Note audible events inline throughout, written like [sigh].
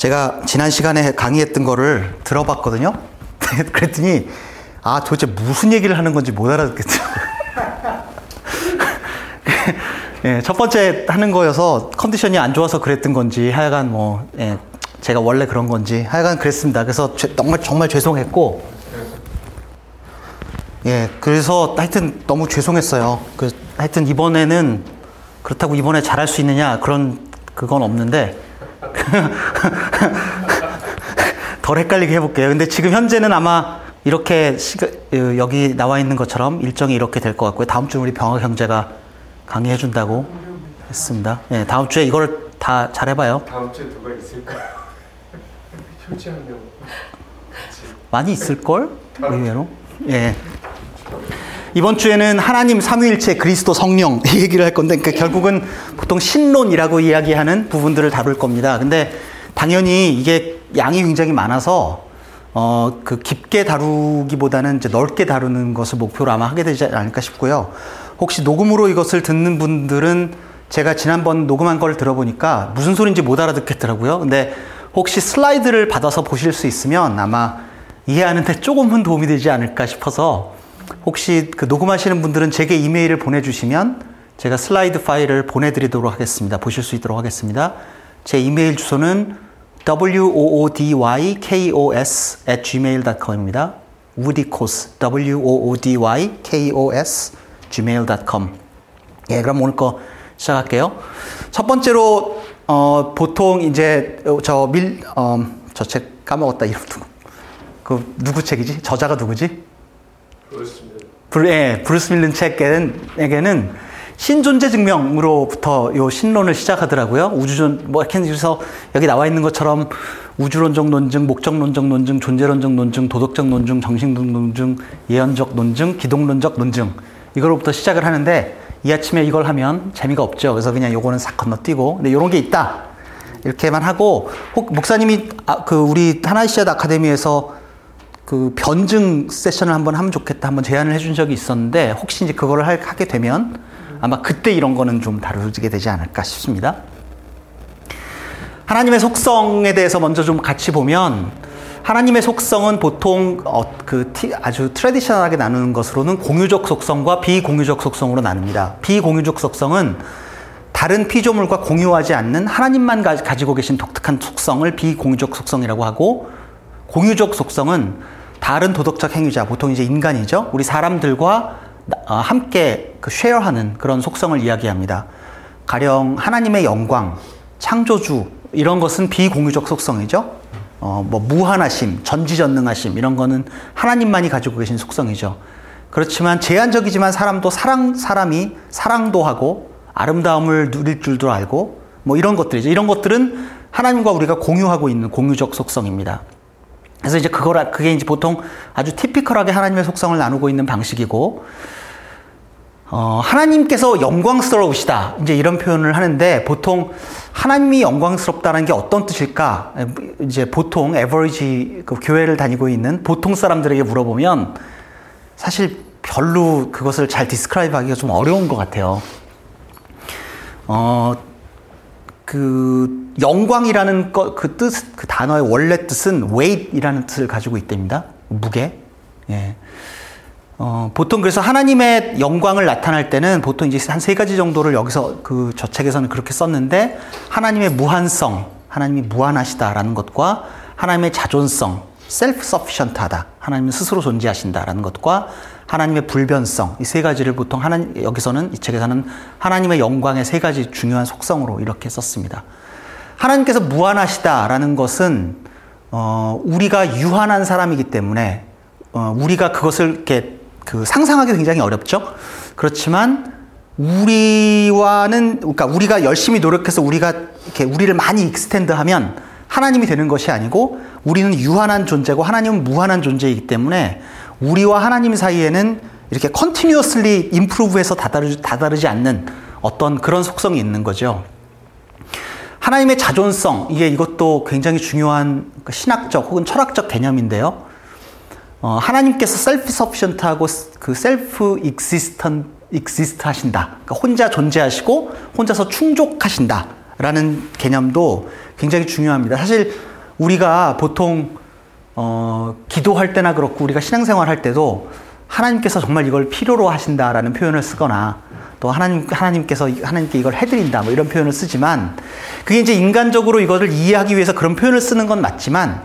제가 지난 시간에 강의했던 거를 들어봤거든요. [laughs] 그랬더니 아 도대체 무슨 얘기를 하는 건지 못 알아듣겠더라고요. [laughs] 예, 첫 번째 하는 거여서 컨디션이 안 좋아서 그랬던 건지 하여간 뭐 예, 제가 원래 그런 건지 하여간 그랬습니다. 그래서 죄, 정말 정말 죄송했고 예, 그래서 하여튼 너무 죄송했어요. 그 하여튼 이번에는 그렇다고 이번에 잘할 수 있느냐 그런 그건 없는데 [laughs] 덜 헷갈리게 해볼게요. 근데 지금 현재는 아마 이렇게 시가, 어, 여기 나와 있는 것처럼 일정이 이렇게 될 것 같고요. 다음 주 우리 병학 형제가 강의해 준다고 했습니다. 예, 다음 주에 이걸 다 잘해봐요. 다음 주에 누가 있을까? 효지 한 명. 많이 있을걸? 의외로. 예. 이번 주에는 하나님 삼위일체 그리스도 성령 [laughs] 이 얘기를 할 건데 그러니까 결국은 보통 신론이라고 이야기하는 부분들을 다룰 겁니다. 근데 당연히 이게 양이 굉장히 많아서 어, 그 깊게 다루기보다는 이제 넓게 다루는 것을 목표로 아마 하게 되지 않을까 싶고요. 혹시 녹음으로 이것을 듣는 분들은 제가 지난번 녹음한 걸 들어보니까 무슨 소리인지 못 알아듣겠더라고요. 근데 혹시 슬라이드를 받아서 보실 수 있으면 아마 이해하는데 조금은 도움이 되지 않을까 싶어서 혹시 그 녹음하시는 분들은 제게 이메일을 보내주시면 제가 슬라이드 파일을 보내드리도록 하겠습니다. 보실 수 있도록 하겠습니다. 제 이메일 주소는 woodykos at gmail.com입니다. woodykos, w-o-o-d-y-k-o-s gmail.com. 예, 그럼 오늘 거 시작할게요. 첫 번째로 어, 보통 이제 저 밀, 어, 까먹었다 이름 누구? 그 누구 책이지? 저자가 누구지? 브루, 예, 브루스 밀른 책에는 신존재 증명으로부터 요 신론을 시작하더라고요. 우주존, 뭐, 해서 여기 나와 있는 것처럼 우주론적 논증, 목적론적 논증, 존재론적 논증, 도덕적 논증, 정신적 논증, 예언적 논증, 기독론적 논증. 이거로부터 시작을 하는데 이 아침에 이걸 하면 재미가 없죠. 그래서 그냥 요거는 싹 건너뛰고. 근데 요런 게 있다. 이렇게만 하고, 혹 목사님이 아, 그 우리 하나이시아 아카데미에서 그 변증 세션을 한번 하면 좋겠다 한번 제안을 해준 적이 있었는데 혹시 이제 그거를 할, 하게 되면 아마 그때 이런 거는 좀 다루게 되지 않을까 싶습니다. 하나님의 속성에 대해서 먼저 좀 같이 보면 하나님의 속성은 보통 어, 그 티, 아주 트레디셔널하게 나누는 것으로는 공유적 속성과 비공유적 속성으로 나눕니다. 비공유적 속성은 다른 피조물과 공유하지 않는 하나님만 가, 가지고 계신 독특한 속성을 비공유적 속성이라고 하고 공유적 속성은 다른 도덕적 행위자, 보통 이제 인간이죠. 우리 사람들과 어, 함께 그 쉐어하는 그런 속성을 이야기합니다. 가령 하나님의 영광, 창조주 이런 것은 비공유적 속성이죠. 어, 뭐 무한하심, 전지전능하심 이런 거는 하나님만이 가지고 계신 속성이죠. 그렇지만 제한적이지만 사람도 사랑 사람이 사랑도 하고 아름다움을 누릴 줄도 알고 뭐 이런 것들이죠. 이런 것들은 하나님과 우리가 공유하고 있는 공유적 속성입니다. 그래서 이제 그걸 그게 이제 보통 아주 티피컬하게 하나님의 속성을 나누고 있는 방식이고 어, 하나님께서 영광스러우시다. 이제 이런 표현을 하는데 보통 하나님이 영광스럽다는 게 어떤 뜻일까? 이제 보통 에버리지 그 교회를 다니고 있는 보통 사람들에게 물어보면 사실 별로 그것을 잘 describe 하기가 좀 어려운 것 같아요. 어, 그 영광이라는 것, 그 뜻, 그 단어의 원래 뜻은 weight이라는 뜻을 가지고 있답니다. 무게. 예. 어, 보통 그래서 하나님의 영광을 나타날 때는 보통 이제 한 세 가지 정도를 여기서 그 저 책에서는 그렇게 썼는데 하나님의 무한성, 하나님이 무한하시다라는 것과 하나님의 자존성, self sufficient하다. 하나님은 스스로 존재하신다라는 것과 하나님의 불변성 이 세 가지를 보통 하나 여기서는 이 책에서는 하나님의 영광의 세 가지 중요한 속성으로 이렇게 썼습니다. 하나님께서 무한하시다라는 것은 어, 우리가 유한한 사람이기 때문에 어, 우리가 그것을 이렇게 그 상상하기 굉장히 어렵죠. 그렇지만 우리와는 그러니까 우리가 열심히 노력해서 우리가 이렇게 우리를 많이 extend하면 하나님이 되는 것이 아니고 우리는 유한한 존재고 하나님은 무한한 존재이기 때문에 우리와 하나님 사이에는 이렇게 continuously improve해서 다다르, 다다르지 않는 어떤 그런 속성이 있는 거죠. 하나님의 자존성 이게 이것도 굉장히 중요한 그 신학적 혹은 철학적 개념인데요. 어, 하나님께서 self-sufficient하고 그 self existent exist 하신다. 그러니까 혼자 존재하시고 혼자서 충족하신다라는 개념도 굉장히 중요합니다. 사실 우리가 보통 어, 기도할 때나 그렇고 우리가 신앙생활 할 때도 하나님께서 정말 이걸 필요로 하신다라는 표현을 쓰거나 또 하나님 하나님께서 하나님께 이걸 해드린다 뭐 이런 표현을 쓰지만 그게 이제 인간적으로 이것을 이해하기 위해서 그런 표현을 쓰는 건 맞지만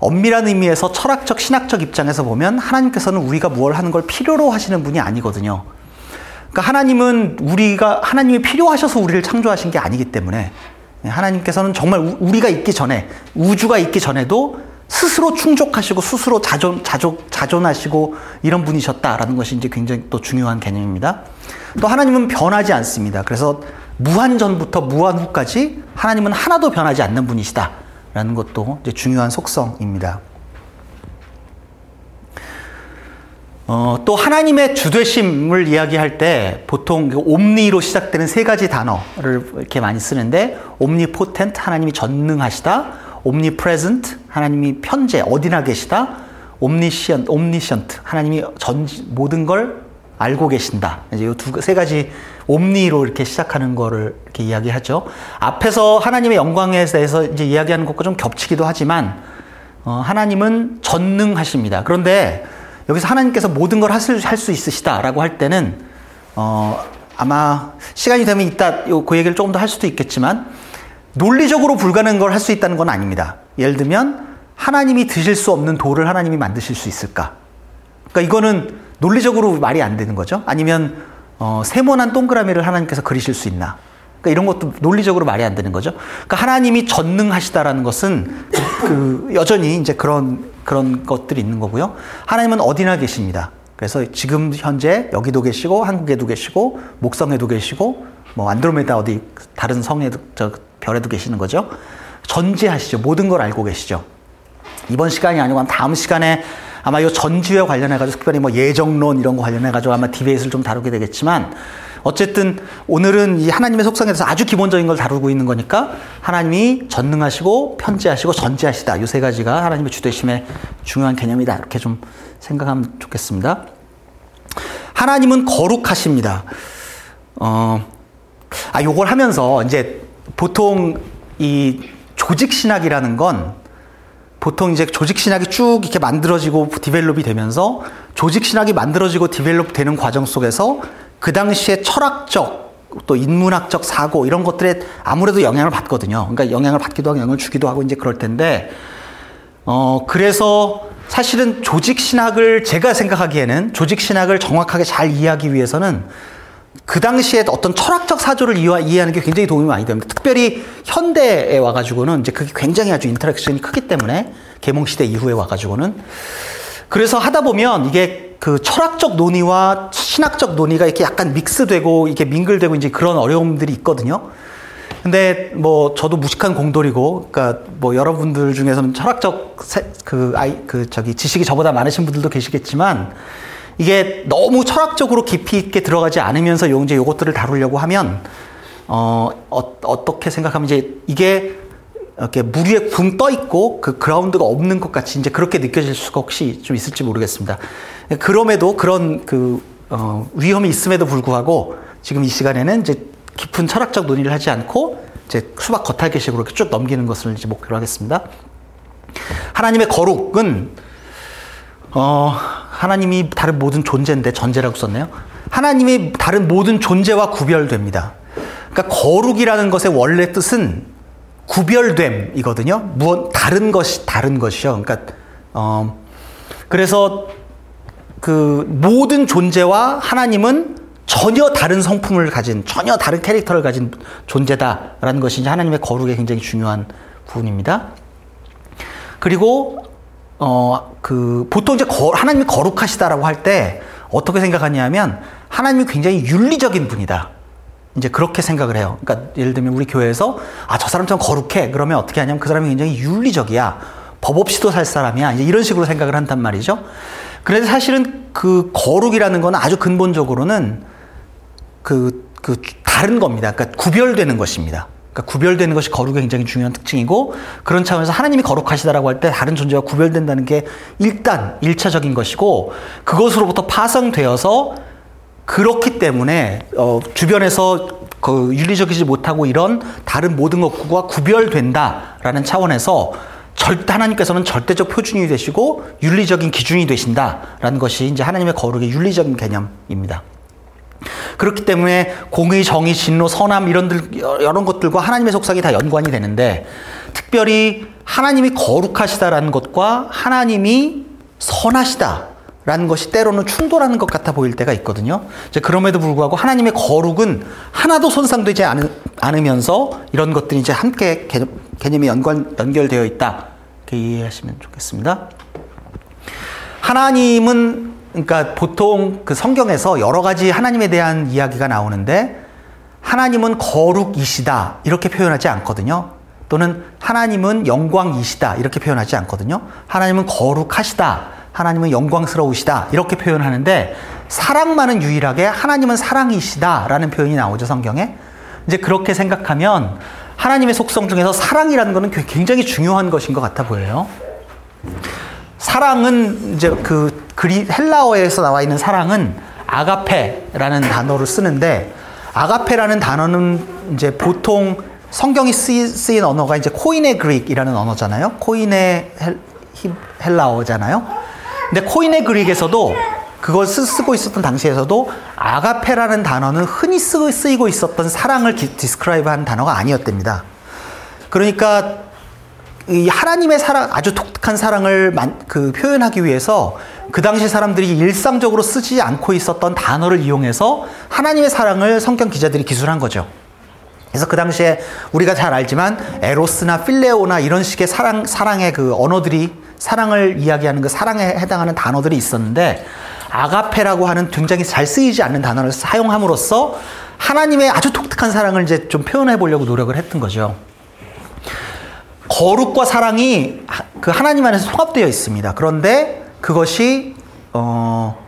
엄밀한 의미에서 철학적 신학적 입장에서 보면 하나님께서는 우리가 무엇 하는 걸 필요로 하시는 분이 아니거든요. 그러니까 하나님은 우리가 하나님이 필요하셔서 우리를 창조하신 게 아니기 때문에 하나님께서는 정말 우리가 있기 전에 우주가 있기 전에도 스스로 충족하시고 스스로 자존, 자존, 자존하시고 이런 분이셨다라는 것이 이제 굉장히 또 중요한 개념입니다. 또 하나님은 변하지 않습니다. 그래서 무한 전부터 무한 후까지 하나님은 하나도 변하지 않는 분이시다 라는 것도 이제 중요한 속성입니다. 어, 또 하나님의 주되심을 이야기할 때 보통 그 옴니로 시작되는 세 가지 단어를 이렇게 많이 쓰는데 옴니포텐트 하나님이 전능하시다 omnipresent 하나님이 편재 어디나 계시다 omniscient omniscient 하나님이 전 모든 걸 알고 계신다. 이제 이두세 가지 옴니로 이렇게 시작하는 거를 이렇게 이야기하죠. 앞에서 하나님의 영광에 대해서 이제 이야기하는 것과 좀 겹치기도 하지만 어, 하나님은 전능하십니다. 그런데 여기서 하나님께서 모든 걸 할수 있으시다라고 할 때는 어, 아마 시간이 되면 이따 그 얘기를 조금 더 할 수도 있겠지만 논리적으로 불가능한 걸 할 수 있다는 건 아닙니다. 예를 들면 하나님이 드실 수 없는 돌을 하나님이 만드실 수 있을까? 그러니까 이거는 논리적으로 말이 안 되는 거죠. 아니면 어, 세모난 동그라미를 하나님께서 그리실 수 있나? 그러니까 이런 것도 논리적으로 말이 안 되는 거죠. 그러니까 하나님이 전능하시다라는 것은 그 여전히 이제 그런 그런 것들이 있는 거고요. 하나님은 어디나 계십니다. 그래서 지금 현재 여기도 계시고 한국에도 계시고 목성에도 계시고 뭐 안드로메다 어디 다른 성에도 저 별에도 계시는 거죠. 전지하시죠. 모든 걸 알고 계시죠. 이번 시간이 아니고 다음 시간에 아마 이 전지에 관련해가지고 특별히 뭐 예정론 이런 거 관련해가지고 아마 디베이트를 좀 다루게 되겠지만 어쨌든 오늘은 이 하나님의 속성에 대해서 아주 기본적인 걸 다루고 있는 거니까 하나님이 전능하시고 편지하시고 전지하시다. 이세 가지가 하나님의 주되심의 중요한 개념이다. 이렇게 좀 생각하면 좋겠습니다. 하나님은 거룩하십니다. 어, 아, 요걸 하면서 이제 보통 이 조직 신학이라는 건 보통 이제 조직 신학이 쭉 이렇게 만들어지고 develop이 되면서 조직 신학이 만들어지고 develop 되는 과정 속에서 그 당시에 철학적 또 인문학적 사고 이런 것들에 아무래도 영향을 받거든요. 그러니까 영향을 받기도 하고 영향을 주기도 하고 이제 그럴 텐데 어 그래서 사실은 조직 신학을 제가 생각하기에는 조직 신학을 정확하게 잘 이해하기 위해서는 그 당시에 어떤 철학적 사조를 이해하는 게 굉장히 도움이 많이 됩니다. 특별히 현대에 와가지고는 이제 그게 굉장히 아주 인터랙션이 크기 때문에 개몽시대 이후에 와가지고는 그래서 하다 보면 이게 그 철학적 논의와 신학적 논의가 이렇게 약간 믹스되고 이게 밍글되고 이제 그런 어려움들이 있거든요. 근데 뭐 저도 무식한 공돌이고, 그러니까 뭐 여러분들 중에서는 철학적 그 아이 그 저기 지식이 저보다 많으신 분들도 계시겠지만 이게 너무 철학적으로 깊이 있게 들어가지 않으면서 이제 요것들을 다루려고 하면 어, 어 떻게 생각하면 이제 이게 이렇게 물 위에 붕 떠 있고 그 그라운드가 없는 것 같이 이제 그렇게 느껴질 수가 혹시 좀 있을지 모르겠습니다. 그럼에도 그런 그 어, 위험이 있음에도 불구하고 지금 이 시간에는 이제 깊은 철학적 논의를 하지 않고 이제 수박 겉핥기식으로 이렇게 쭉 넘기는 것을 이제 목표로 하겠습니다. 하나님의 거룩은 어, 하나님이 다른 모든 존재인데 전제라고 썼네요. 하나님이 다른 모든 존재와 구별됩니다. 그러니까 거룩이라는 것의 원래 뜻은 구별됨이거든요. 무엇 다른 것이 다른 것이요. 그러니까 어 그래서 그 모든 존재와 하나님은 전혀 다른 성품을 가진 전혀 다른 캐릭터를 가진 존재다라는 것이 이제 하나님의 거룩의 굉장히 중요한 부분입니다. 그리고 어, 그, 보통 이제 거, 하나님이 거룩하시다라고 할 때 어떻게 생각하냐면 하나님이 굉장히 윤리적인 분이다. 이제 그렇게 생각을 해요. 그러니까 예를 들면 우리 교회에서 아, 저 사람처럼 거룩해. 그러면 어떻게 하냐면 그 사람이 굉장히 윤리적이야. 법 없이도 살 사람이야. 이제 이런 식으로 생각을 한단 말이죠. 그래서 사실은 그 거룩이라는 건 아주 근본적으로는 그, 그 다른 겁니다. 그러니까 구별되는 것입니다. 그러니까 구별되는 것이 거룩의 굉장히 중요한 특징이고 그런 차원에서 하나님이 거룩하시다라고 할 때 다른 존재와 구별된다는 게 일단 일차적인 것이고 그것으로부터 파생되어서 그렇기 때문에 어, 주변에서 그 윤리적이지 못하고 이런 다른 모든 것과 구별된다라는 차원에서 절, 하나님께서는 절대적 표준이 되시고 윤리적인 기준이 되신다라는 것이 이제 하나님의 거룩의 윤리적인 개념입니다. 그렇기 때문에 공의, 정의, 진로, 선함 이런 이런 것들과 하나님의 속성이 다 연관이 되는데 특별히 하나님이 거룩하시다라는 것과 하나님이 선하시다라는 것이 때로는 충돌하는 것 같아 보일 때가 있거든요. 이제 그럼에도 불구하고 하나님의 거룩은 하나도 손상되지 않으, 않으면서 이런 것들이 이제 함께 개념, 개념이 연관 연결되어 있다. 이렇게 이해하시면 좋겠습니다. 하나님은 그러니까 보통 그 성경에서 여러 가지 하나님에 대한 이야기가 나오는데 하나님은 거룩이시다 이렇게 표현하지 않거든요. 또는 하나님은 영광이시다 이렇게 표현하지 않거든요. 하나님은 거룩하시다. 하나님은 영광스러우시다. 이렇게 표현하는데 사랑만은 유일하게 하나님은 사랑이시다라는 표현이 나오죠, 성경에. 이제 그렇게 생각하면 하나님의 속성 중에서 사랑이라는 것은 굉장히 중요한 것인 것 같아 보여요. 사랑은 이제 그 그리 헬라어에서 나와 있는 사랑은 아가페라는 단어를 쓰는데 아가페라는 단어는 이제 보통 성경이 쓰인 언어가 이제 Koine Greek이라는 언어잖아요. Koine 헬라어잖아요. 근데 Koine Greek에서도 그걸 쓰고 있었던 당시에서도 아가페라는 단어는 흔히 쓰이고 있었던 사랑을 describe 한 단어가 아니었답니다. 그러니까 이 하나님의 사랑, 아주 독특한 사랑을 만, 그 표현하기 위해서 그 당시 사람들이 일상적으로 쓰지 않고 있었던 단어를 이용해서 하나님의 사랑을 성경 기자들이 기술한 거죠. 그래서 그 당시에 우리가 잘 알지만 에로스나 필레오나 이런 식의 사랑, 사랑의 그 언어들이 사랑을 이야기하는 그 사랑에 해당하는 단어들이 있었는데 아가페라고 하는 굉장히 잘 쓰이지 않는 단어를 사용함으로써 하나님의 아주 독특한 사랑을 이제 좀 표현해 보려고 노력을 했던 거죠. 거룩과 사랑이 그 하나님 안에서 통합되어 있습니다. 그런데 그것이 어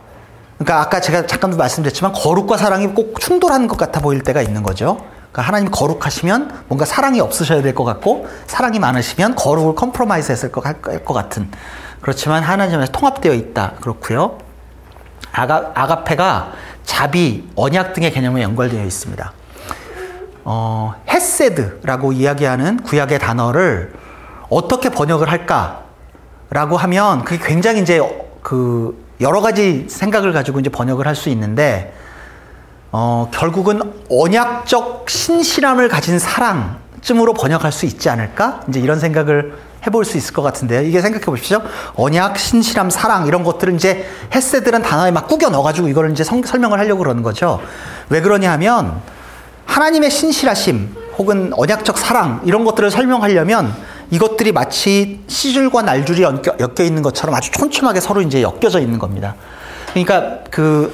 그러니까 아까 제가 잠깐 말씀드렸지만 거룩과 사랑이 꼭 충돌하는 것 같아 보일 때가 있는 거죠. 그러니까 하나님 거룩하시면 뭔가 사랑이 없으셔야 될 것 같고 사랑이 많으시면 거룩을 compromise 했을 것, 것 같은 그렇지만 하나님에서 통합되어 있다 그렇고요. 아가, 아가페가 자비, 언약 등의 개념에 연결되어 있습니다. 어, 헤세드라고 이야기하는 구약의 단어를 어떻게 번역을 할까라고 하면 그게 굉장히 이제 그 여러 가지 생각을 가지고 이제 번역을 할 수 있는데 어, 결국은 언약적 신실함을 가진 사랑쯤으로 번역할 수 있지 않을까? 이제 이런 생각을 해볼 수 있을 것 같은데요. 이게 생각해 보십시오. 언약, 신실함, 사랑 이런 것들은 이제 헤세들은 단어에 막 꾸겨 넣어가지고 이걸 이제 성, 설명을 하려고 그러는 거죠. 왜 그러냐 하면 하나님의 신실하심 혹은 언약적 사랑 이런 것들을 설명하려면 이것들이 마치 시줄과 날줄이 엮여, 엮여 있는 것처럼 아주 촘촘하게 서로 이제 엮여져 있는 겁니다. 그러니까 그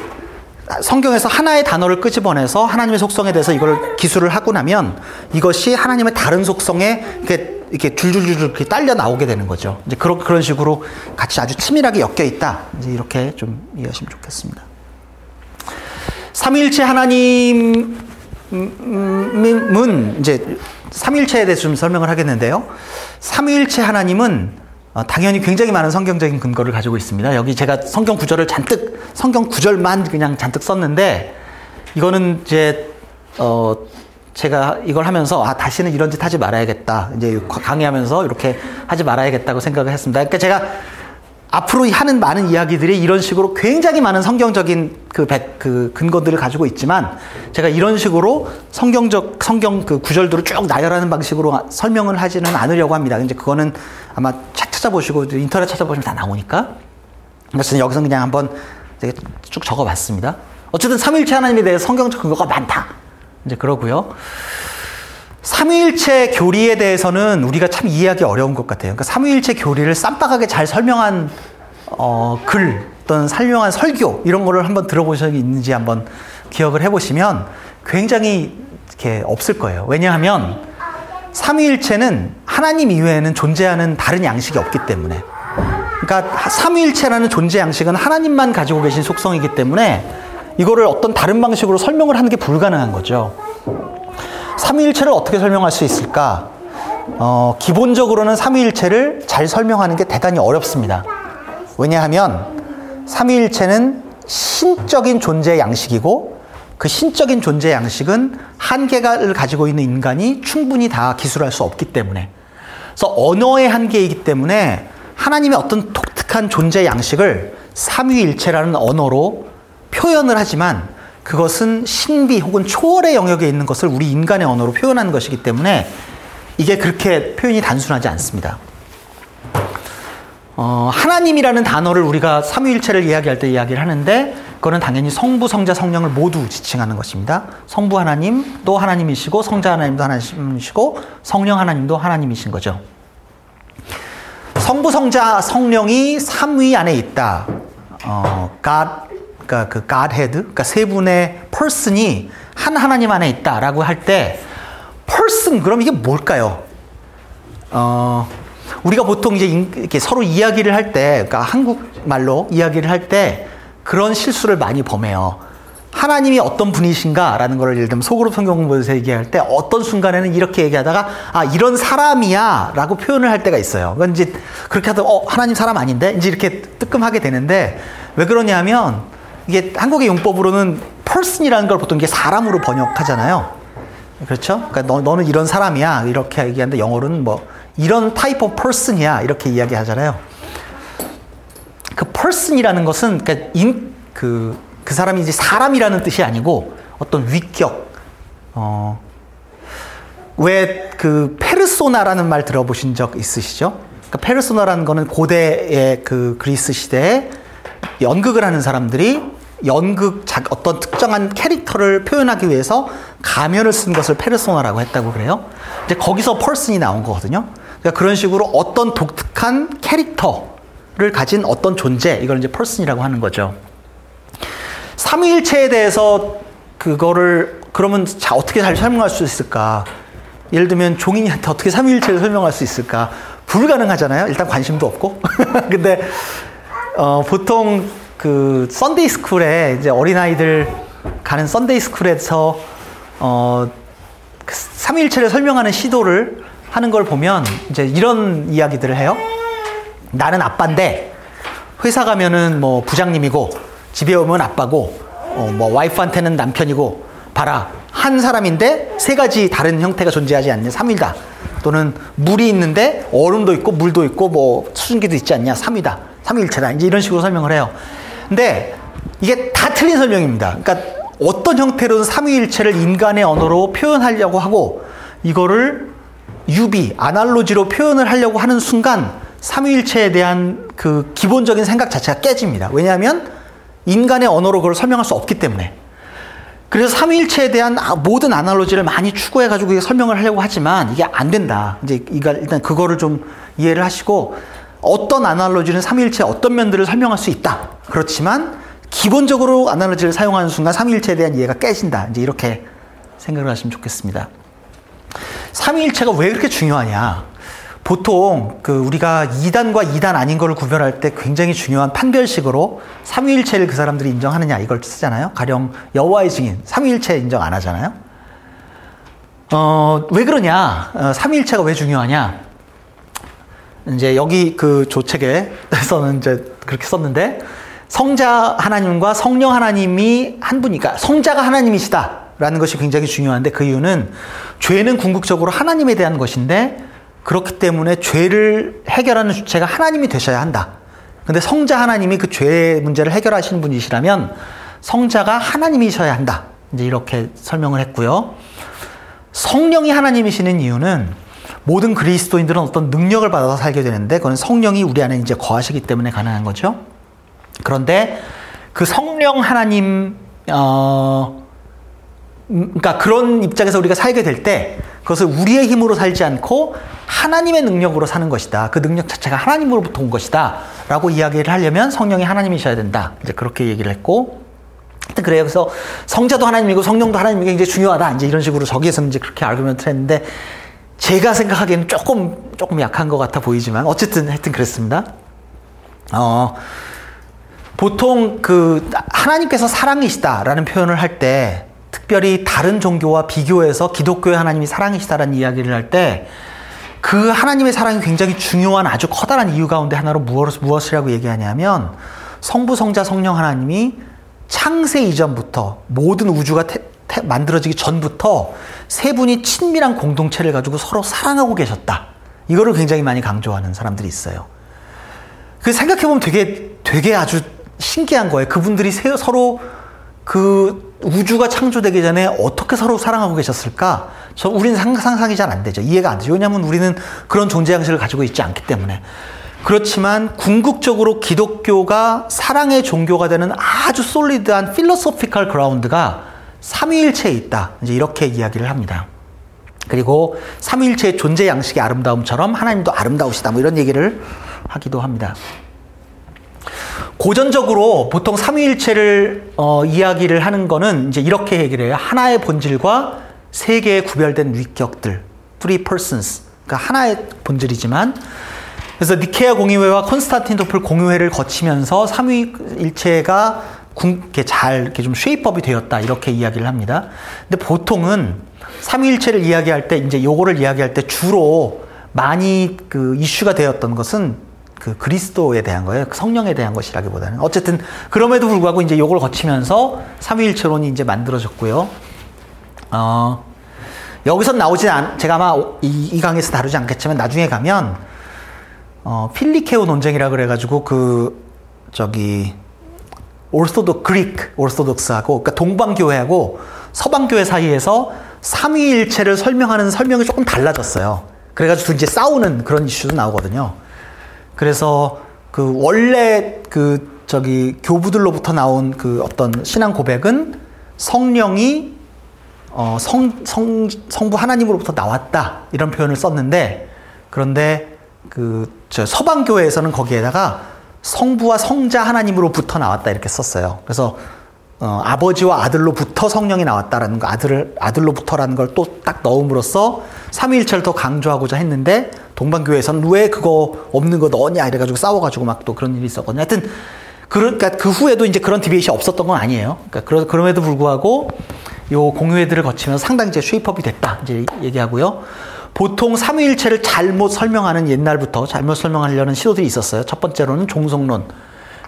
성경에서 하나의 단어를 끄집어내서 하나님의 속성에 대해서 이걸 기술을 하고 나면 이것이 하나님의 다른 속성에 이렇게 이렇게 줄줄줄 이렇게 딸려 나오게 되는 거죠. 이제 그런 그런 식으로 같이 아주 치밀하게 엮여 있다. 이제 이렇게 좀 이해하시면 좋겠습니다. 삼위일체 하나님 은 이제 삼위일체에 대해서 좀 설명을 하겠는데요. 삼위일체 하나님은 어, 당연히 굉장히 많은 성경적인 근거를 가지고 있습니다. 여기 제가 성경 구절을 잔뜩 성경 구절만 그냥 잔뜩 썼는데 이거는 이제 어 제가 이걸 하면서 아 다시는 이런 짓 하지 말아야겠다. 이제 강의하면서 이렇게 하지 말아야겠다고 생각을 했습니다. 그러니까 제가 앞으로 하는 많은 이야기들이 이런 식으로 굉장히 많은 성경적인 그, 백, 그 근거들을 가지고 있지만 제가 이런 식으로 성경적 성경 그 구절들을 쭉 나열하는 방식으로 설명을 하지는 않으려고 합니다. 이제 그거는 아마 책 찾아보시고 인터넷 찾아보시면 다 나오니까. 그래서 여기서 그냥 한번 쭉 적어봤습니다. 어쨌든 삼일체 하나님에 대해 성경적 근거가 많다. 이제 그러고요. 삼위일체 교리에 대해서는 우리가 참 이해하기 어려운 것 같아요. 그러니까 삼위일체 교리를 쌈박하게 잘 설명한 어, 글 또는 설명한 설교 이런 거를 한번 들어보신 적이 있는지 한번 기억을 해보시면 굉장히 이렇게 없을 거예요. 왜냐하면 삼위일체는 하나님 이외에는 존재하는 다른 양식이 없기 때문에. 그러니까 삼위일체라는 존재 양식은 하나님만 가지고 계신 속성이기 때문에 이거를 어떤 다른 방식으로 설명을 하는 게 불가능한 거죠. 삼위일체를 어떻게 설명할 수 있을까? 어, 기본적으로는 삼위일체를 잘 설명하는 게 대단히 어렵습니다. 왜냐하면 삼위일체는 신적인 존재 양식이고 그 신적인 존재 양식은 한계를 가지고 있는 인간이 충분히 다 기술할 수 없기 때문에 그래서 언어의 한계이기 때문에 하나님의 어떤 독특한 존재 양식을 삼위일체라는 언어로 표현을 하지만 그것은 신비 혹은 초월의 영역에 있는 것을 우리 인간의 언어로 표현하는 것이기 때문에 이게 그렇게 표현이 단순하지 않습니다. 어, 하나님이라는 단어를 우리가 삼위일체를 이야기할 때 이야기를 하는데 그거는 당연히 성부, 성자, 성령을 모두 지칭하는 것입니다. 성부 하나님도 하나님이시고 성자 하나님도 하나님이시고 성령 하나님도 하나님이신 거죠. 성부, 성자, 성령이 삼위 안에 있다. 어, God, 그러니까 그 Godhead, 그러니까 세 분의 person이 한 하나님 안에 있다라고 할 때 person 그럼 이게 뭘까요? 어, 우리가 보통 이제 이렇게 서로 이야기를 할 때, 그러니까 한국말로 이야기를 할 때 그런 실수를 많이 범해요. 하나님이 어떤 분이신가라는 걸 예를 들면 속으로 성경 공부에서 얘기할 때 어떤 순간에는 이렇게 얘기하다가 아 이런 사람이야라고 표현을 할 때가 있어요. 그건 이제 그렇게 하다 어 하나님 사람 아닌데 이제 이렇게 뜨끔하게 되는데 왜 그러냐면 이게 한국의 용법으로는 person이라는 걸 보통 이게 사람으로 번역하잖아요. 그렇죠? 그러니까 너, 너는 이런 사람이야 이렇게 얘기하는데 영어로는 뭐 이런 type of person이야 이렇게 이야기하잖아요. 그 person이라는 것은 그러니까 인, 그, 그 사람이 이제 사람이라는 뜻이 아니고 어떤 위격, 어, 왜 그 페르소나라는 말 들어보신 적 있으시죠? 그러니까 페르소나라는 거는 고대의 그 그리스 시대에 연극을 하는 사람들이 연극 어떤 특정한 캐릭터를 표현하기 위해서 가면을 쓴 것을 페르소나라고 했다고 그래요. 이제 거기서 펄슨이 나온 거거든요. 그러니까 그런 식으로 어떤 독특한 캐릭터를 가진 어떤 존재, 이걸 이제 펄슨이라고 하는 거죠. 삼위일체에 대해서 그거를 그러면 자 어떻게 잘 설명할 수 있을까? 예를 들면 종인이한테 어떻게 삼위일체를 설명할 수 있을까? 불가능하잖아요. 일단 관심도 없고. [laughs] 근데 어, 보통 그 Sunday school에 이제 어린아이들 가는 Sunday school에서 어, 그 삼위일체를 설명하는 시도를 하는 걸 보면 이제 이런 이야기들을 해요. 나는 아빠인데 회사 가면은 뭐 부장님이고 집에 오면 아빠고 어, 뭐 와이프한테는 남편이고 봐라 한 사람인데 세 가지 다른 형태가 존재하지 않냐. 삼위다. 또는 물이 있는데 얼음도 있고 물도 있고 뭐 수증기도 있지 않냐. 삼위다. 삼위일체다. 이제 이런 식으로 설명을 해요. 근데 이게 다 틀린 설명입니다. 그러니까 어떤 형태로든 삼위일체를 인간의 언어로 표현하려고 하고 이거를 유비, 아날로지로 표현을 하려고 하는 순간 삼위일체에 대한 그 기본적인 생각 자체가 깨집니다. 왜냐하면 인간의 언어로 그걸 설명할 수 없기 때문에. 그래서 삼위일체에 대한 아, 모든 아날로지를 많이 추구해가지고 설명을 하려고 하지만 이게 안 된다. 이제 이가 일단 그거를 좀 이해를 하시고 어떤 아날로지는 삼위일체의 어떤 면들을 설명할 수 있다. 그렇지만 기본적으로 아날로지를 사용하는 순간 삼위일체에 대한 이해가 깨진다. 이제 이렇게 생각을 하시면 좋겠습니다. 삼위일체가 왜 그렇게 중요하냐? 보통 그 우리가 2단과 2단 아닌 거를 구별할 때 굉장히 중요한 판별식으로 삼위일체를 그 사람들이 인정하느냐 이걸 쓰잖아요. 가령 여호와의 증인 삼위일체 인정 안 하잖아요. 어, 왜 그러냐? 어, 삼위일체가 왜 중요하냐? 이제 여기 그 조책에서는 이제 그렇게 썼는데 성자 하나님과 성령 하나님이 한 분이니까 성자가 하나님이시다 라는 것이 굉장히 중요한데 그 이유는 죄는 궁극적으로 하나님에 대한 것인데 그렇기 때문에 죄를 해결하는 주체가 하나님이 되셔야 한다. 근데 성자 하나님이 그죄 문제를 해결하시는 분이시라면 성자가 하나님이셔야 한다. 이제 이렇게 설명을 했고요. 성령이 하나님이시는 이유는 모든 그리스도인들은 어떤 능력을 받아서 살게 되는데 그건 성령이 우리 안에 이제 거하시기 때문에 가능한 거죠. 그런데 그 성령 하나님 어 음, 그러니까 그런 입장에서 우리가 살게 될 때 그것을 우리의 힘으로 살지 않고 하나님의 능력으로 사는 것이다. 그 능력 자체가 하나님으로부터 온 것이다. 라고 이야기를 하려면 성령이 하나님이셔야 된다. 이제 그렇게 얘기를 했고. 그래요. 그래서 성자도 하나님이고 성령도 하나님이고 굉장히 중요하다. 이제 이런 식으로 저기에서는 이제 그렇게 아르멘트를 했는데 제가 생각하기에는 조금, 조금 약한 것 같아 보이지만 어쨌든 하여튼 그랬습니다. 어, 보통 그 하나님께서 사랑이시다라는 표현을 할 때 특별히 다른 종교와 비교해서 기독교의 하나님이 사랑이시다라는 이야기를 할 때 그 하나님의 사랑이 굉장히 중요한 아주 커다란 이유 가운데 하나로 무엇, 무엇이라고 얘기하냐면 성부, 성자, 성령 하나님이 창세 이전부터 모든 우주가 태, 태, 만들어지기 전부터 세 분이 친밀한 공동체를 가지고 서로 사랑하고 계셨다. 이거를 굉장히 많이 강조하는 사람들이 있어요. 그 생각해보면 되게, 되게 아주 신기한 거예요. 그분들이 서로 그 우주가 창조되기 전에 어떻게 서로 사랑하고 계셨을까? 저 우리는 상상이 잘 안 되죠. 이해가 안 되죠. 왜냐하면 우리는 그런 존재 양식을 가지고 있지 않기 때문에. 그렇지만 궁극적으로 기독교가 사랑의 종교가 되는 아주 솔리드한 필로소피컬 그라운드가 삼위일체에 있다. 이제 이렇게 이야기를 합니다. 그리고 삼위일체의 존재 양식의 아름다움처럼 하나님도 아름다우시다. 뭐 이런 얘기를 하기도 합니다. 고전적으로 보통 삼위일체를 어, 이야기를 하는 거는 이제 이렇게 얘기를 해요. 하나의 본질과 세 개의 구별된 위격들, three persons. 그러니까 하나의 본질이지만 그래서 니케아 공의회와 콘스탄티노플 공의회를 거치면서 삼위일체가 이렇게 잘 이렇게 좀 쉐입업이 되었다 이렇게 이야기를 합니다. 근데 보통은 삼위일체를 이야기할 때 이제 요거를 이야기할 때 주로 많이 그 이슈가 되었던 것은 그 그리스도에 대한 거예요. 그 성령에 대한 것이라기보다는 어쨌든 그럼에도 불구하고 이제 요걸 거치면서 삼위일체론이 이제 만들어졌고요. 어, 여기서 나오진 않, 제가 아마 이, 이 강에서 다루지 않겠지만 나중에 가면 어, 필리케오 논쟁이라 그래 가지고 그 저기 오르소독 그릭 오르소독스하고 그러니까 동방교회하고 서방교회 사이에서 삼위일체를 설명하는 설명이 조금 달라졌어요. 그래가지고 이제 싸우는 그런 이슈도 나오거든요. 그래서 그 원래 그 저기 교부들로부터 나온 그 어떤 신앙 고백은 성령이 어, 성, 성, 성부 하나님으로부터 나왔다. 이런 표현을 썼는데, 그런데 그, 저 서방교회에서는 거기에다가 성부와 성자 하나님으로부터 나왔다. 이렇게 썼어요. 그래서, 어, 아버지와 아들로부터 성령이 나왔다라는 거, 아들을, 아들로부터라는 걸 또 딱 넣음으로써 삼위일체를 더 강조하고자 했는데, 동방교회에서는 왜 그거 없는 거 넣었냐 이래가지고 싸워가지고 막 또 그런 일이 있었거든요. 하여튼, 그러니까 그 후에도 이제 그런 deviation이 없었던 건 아니에요. 그러니까 그럼에도 불구하고 요 공의회들을 거치면서 상당히 이제 shape up이 됐다. 이제 얘기하고요. 보통 삼위일체를 잘못 설명하는 옛날부터 잘못 설명하려는 시도들이 있었어요. 첫 번째로는 종속론.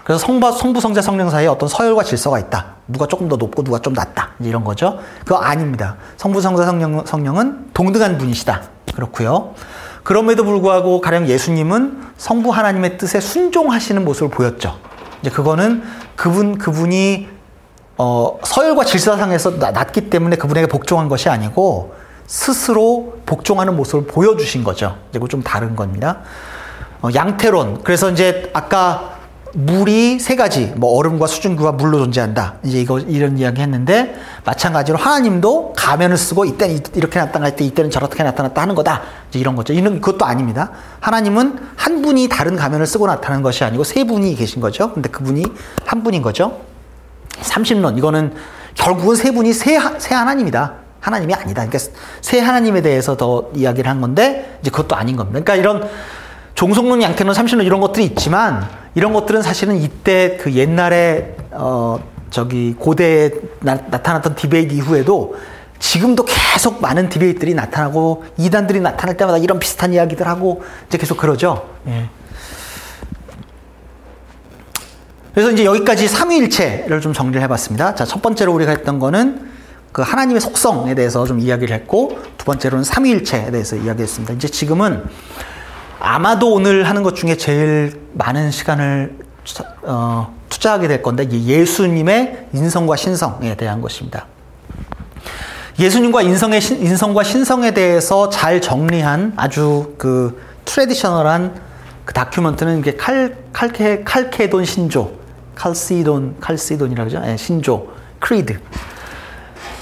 그래서 성부, 성부, 성자, 성령 사이에 어떤 서열과 질서가 있다. 누가 조금 더 높고 누가 좀 낮다. 이런 거죠. 그거 아닙니다. 성부, 성자, 성령, 성령은 동등한 분이시다. 그렇고요. 그럼에도 불구하고 가령 예수님은 성부 하나님의 뜻에 순종하시는 모습을 보였죠. 이제 그거는 그분 그분이 어, 서열과 질서상에서 낮기 때문에 그분에게 복종한 것이 아니고 스스로 복종하는 모습을 보여주신 거죠. 이거 좀 다른 겁니다. 어, 양태론. 그래서 이제 아까 물이 세 가지, 뭐 얼음과 수증기와 물로 존재한다. 이제 이거 이런 이야기 했는데 마찬가지로 하나님도 가면을 쓰고 이때는 이렇게 나타날 때 이때는 저렇게 나타났다 하는 거다. 이제 이런 거죠. 이런 그것도 아닙니다. 하나님은 한 분이 다른 가면을 쓰고 나타나는 것이 아니고 세 분이 계신 거죠. 근데 그분이 한 분인 거죠. 30론 이거는 결국은 세 분이 세, 세 하나님이다. 하나님이 아니다. 그러니까 세 하나님에 대해서 더 이야기를 한 건데 이제 그것도 아닌 겁니다. 그러니까 이런 종속론, 양태론, 삼신론 이런 것들이 있지만 이런 것들은 사실은 이때 그 옛날에 어 저기 고대에 나, 타났던 debate 이후에도 지금도 계속 많은 debate들이 나타나고 이단들이 나타날 때마다 이런 비슷한 이야기들 하고 이제 계속 그러죠. 예. 그래서 이제 여기까지 삼위일체를 좀 정리를 해봤습니다. 자, 첫 번째로 우리가 했던 거는 그 하나님의 속성에 대해서 좀 이야기를 했고, 두 번째로는 삼위일체에 대해서 이야기했습니다. 이제 지금은 아마도 오늘 하는 것 중에 제일 많은 시간을 어, 투자하게 될 건데, 예수님의 인성과 신성에 대한 것입니다. 예수님과 인성의 인성과 신성에 대해서 잘 정리한 아주 그 트레디셔널한 그 다큐멘트는 이게 칼 칼케 칼케돈 신조 칼시돈, 칼시돈이라고 그러죠? 네, 신조, creed.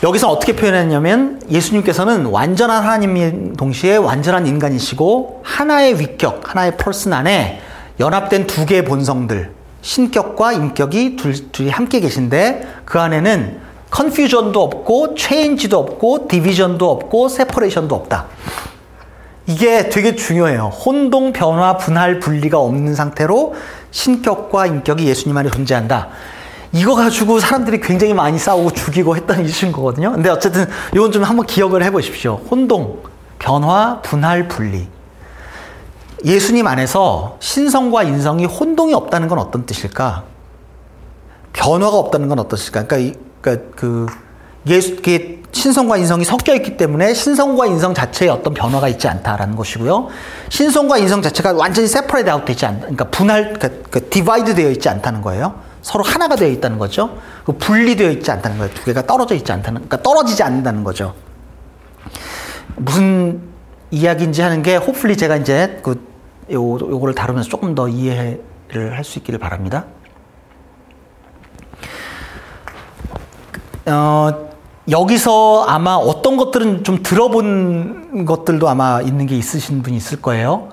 여기서 어떻게 표현했냐면 예수님께서는 완전한 하나님인 동시에 완전한 인간이시고 하나의 위격, 하나의 person 안에 연합된 두 개의 본성들, 신격과 인격이 둘, 둘이 함께 계신데 그 안에는 confusion도 없고 change도 없고 division도 없고 separation도 없다. 이게 되게 중요해요. 혼동, 변화, 분할, 분리가 없는 상태로 신격과 인격이 예수님 안에 존재한다. 이거 가지고 사람들이 굉장히 많이 싸우고 죽이고 했던 이슈인 거거든요. 근데 어쨌든 이건 좀 한번 기억을 해 보십시오. 혼동, 변화, 분할, 분리. 예수님 안에서 신성과 인성이 혼동이 없다는 건 어떤 뜻일까? 변화가 없다는 건 어떠실까? 그러니까, 그러니까 그 예수, 신성과 인성이 섞여 있기 때문에 신성과 인성 자체에 어떤 변화가 있지 않다라는 것이고요. 신성과 인성 자체가 완전히 separate out 되지 않, 그러니까 분할, 그, 그 divide 되어 있지 않다는 거예요. 서로 하나가 되어 있다는 거죠. 그 분리되어 있지 않다는 거예요. 두 개가 떨어져 있지 않다는, 그러니까 떨어지지 않는다는 거죠. 무슨 이야기인지 하는 게, hopefully 제가 이제 그, 요, 요거를 다루면서 조금 더 이해를 할 수 있기를 바랍니다. 어, 여기서 아마 어떤 것들은 좀 들어본 것들도 아마 있는 게 있으신 분이 있을 거예요.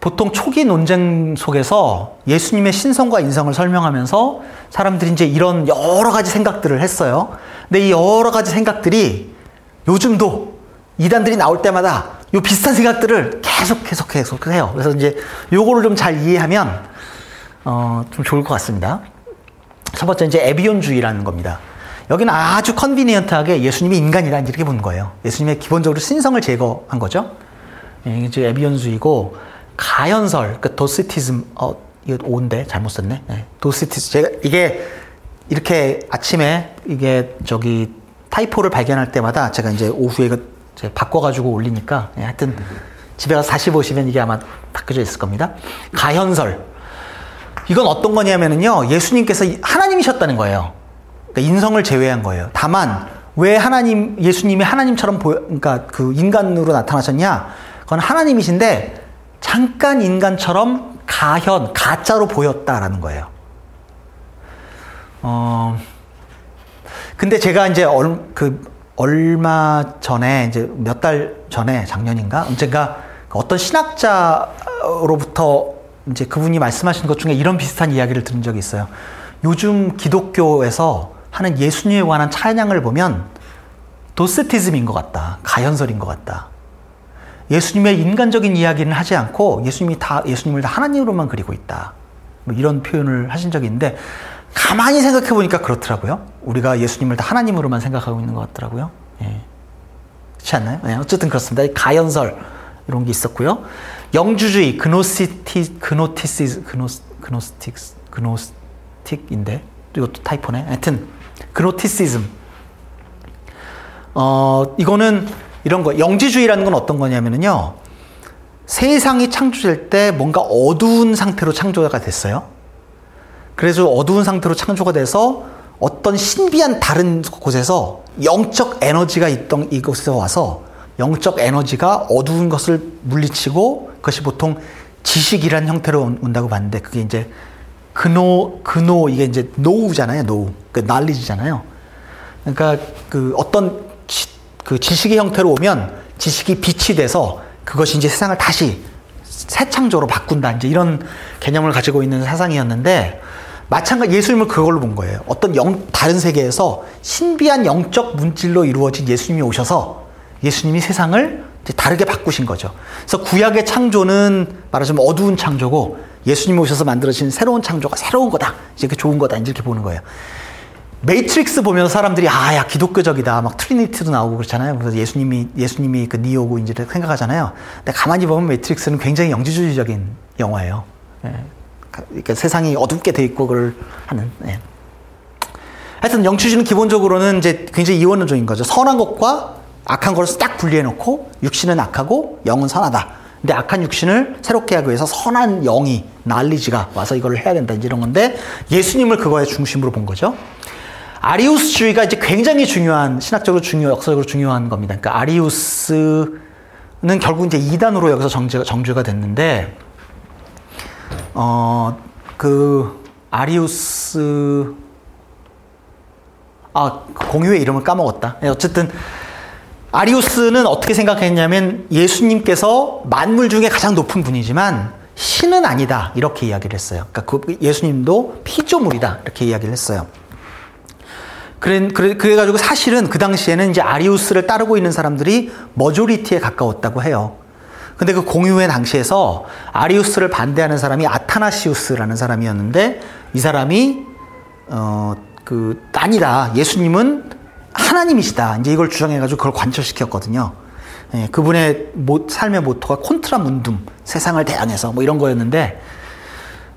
보통 초기 논쟁 속에서 예수님의 신성과 인성을 설명하면서 사람들이 이제 이런 여러 가지 생각들을 했어요. 근데 이 여러 가지 생각들이 요즘도 이단들이 나올 때마다 요 비슷한 생각들을 계속 계속 계속 해요. 그래서 이제 요거를 좀 잘 이해하면 어, 좀 좋을 것 같습니다. 첫 번째 이제 에비온주의라는 겁니다. 여기는 아주 컨비니언트하게 예수님이 인간이라 이렇게 보는 거예요. 예수님의 기본적으로 신성을 제거한 거죠. 예, 이게 에비온주의고 가연설, 그 도스티즘, 어, 이거 오인데 잘못 썼네. 네, 도스티즘. 제가 이게 이렇게 아침에 이게 저기 타이포를 발견할 때마다 제가 이제 오후에 이거 바꿔가지고 올리니까 예, 하여튼 집에 가서 다시 보시면 이게 아마 바뀌어져 있을 겁니다. 가현설. 이건 어떤 거냐면은요, 예수님께서 하나님이셨다는 거예요. 그러니까 인성을 제외한 거예요. 다만 왜 하나님 예수님이 하나님처럼 보여 그러니까 그 인간으로 나타나셨냐? 그건 하나님이신데 잠깐 인간처럼 가현 가짜로 보였다라는 거예요. 어 근데 제가 이제 얼, 그 얼마 전에 이제 몇 달 전에 작년인가 언젠가 어떤 신학자로부터 이제 그분이 말씀하신 것 중에 이런 비슷한 이야기를 들은 적이 있어요. 요즘 기독교에서 하는 예수님에 관한 찬양을 보면 도스티즘인 것 같다. 가현설인 것 같다. 예수님의 인간적인 이야기는 하지 않고 예수님이 다 예수님을 다 하나님으로만 그리고 있다. 뭐 이런 표현을 하신 적이 있는데 가만히 생각해 보니까 그렇더라고요. 우리가 예수님을 다 하나님으로만 생각하고 있는 것 같더라고요. 예. 그렇지 않나요? 네, 어쨌든 그렇습니다. 가연설 이런 게 있었고요. 영주주의 그노시티 그노티시 그노 그노스틱스 그노스틱인데 이것도 타이포네. 하여튼 그노티시즘. 어 이거는 이런 거 영지주의라는 건 어떤 거냐면은요. 세상이 창조될 때 뭔가 어두운 상태로 창조가 됐어요. 그래서 어두운 상태로 창조가 돼서 어떤 신비한 다른 곳에서 영적 에너지가 있던 이곳에서 와서 영적 에너지가 어두운 것을 물리치고 그것이 보통 지식이란 형태로 온다고 봤는데 그게 이제 근호 근호 이게 이제 노우잖아요 노우 그 날리지잖아요 그러니까 그 어떤 지, 그 지식의 형태로 오면 지식이 빛이 돼서 그것이 이제 세상을 다시 새 창조로 바꾼다 이제 이런 개념을 가지고 있는 사상이었는데 마찬가지 예수님을 그걸로 본 거예요. 어떤 영, 다른 세계에서 신비한 영적 문질로 이루어진 예수님이 오셔서 예수님이 세상을 다르게 바꾸신 거죠. 그래서 구약의 창조는 말하자면 어두운 창조고 예수님이 오셔서 만들어진 새로운 창조가 새로운 거다. 이렇게 좋은 거다. 이렇게 보는 거예요. 메이트릭스 보면 사람들이 아, 야, 기독교적이다. 막 Trinity도 나오고 그렇잖아요. 그래서 예수님이, 예수님이 그 Neo고 이제 생각하잖아요. 근데 가만히 보면 Matrix는 굉장히 영지주의적인 영화예요. 예. 그러니까 세상이 어둡게 돼 있고 그걸 하는. 예. 하여튼 영추주는 기본적으로는 이제 굉장히 이원론적인 거죠. 선한 것과 악한 것을 딱 분리해 놓고 육신은 악하고 영은 선하다. 근데 악한 육신을 새롭게 하기 위해서 선한 영이 날리지가 와서 이걸 해야 된다 이런 건데 예수님을 그거의 중심으로 본 거죠. 아리우스주의가 이제 굉장히 중요한 신학적으로 중요 역사적으로 중요한 겁니다. 그러니까 아리우스는 결국 이제 이단으로 여기서 정죄가 정죄가 됐는데 어, 그, 아리우스, 아, 공유의 이름을 까먹었다. 네, 어쨌든, 아리우스는 어떻게 생각했냐면 예수님께서 만물 중에 가장 높은 분이지만 신은 아니다. 이렇게 이야기를 했어요. 그러니까 그 예수님도 피조물이다. 이렇게 이야기를 했어요. 그래, 그래, 그래가지고 사실은 그 당시에는 이제 아리우스를 따르고 있는 사람들이 머조리티에 가까웠다고 해요. 근데 그 공유회 당시에서 아리우스를 반대하는 사람이 아타나시우스라는 사람이었는데 이 사람이 어 그 아니다. 예수님은 하나님이시다. 이제 이걸 주장해가지고 그걸 관철시켰거든요. 예, 그분의 모, 삶의 모토가 콘트라 문둠, 세상을 대항해서 뭐 이런 거였는데,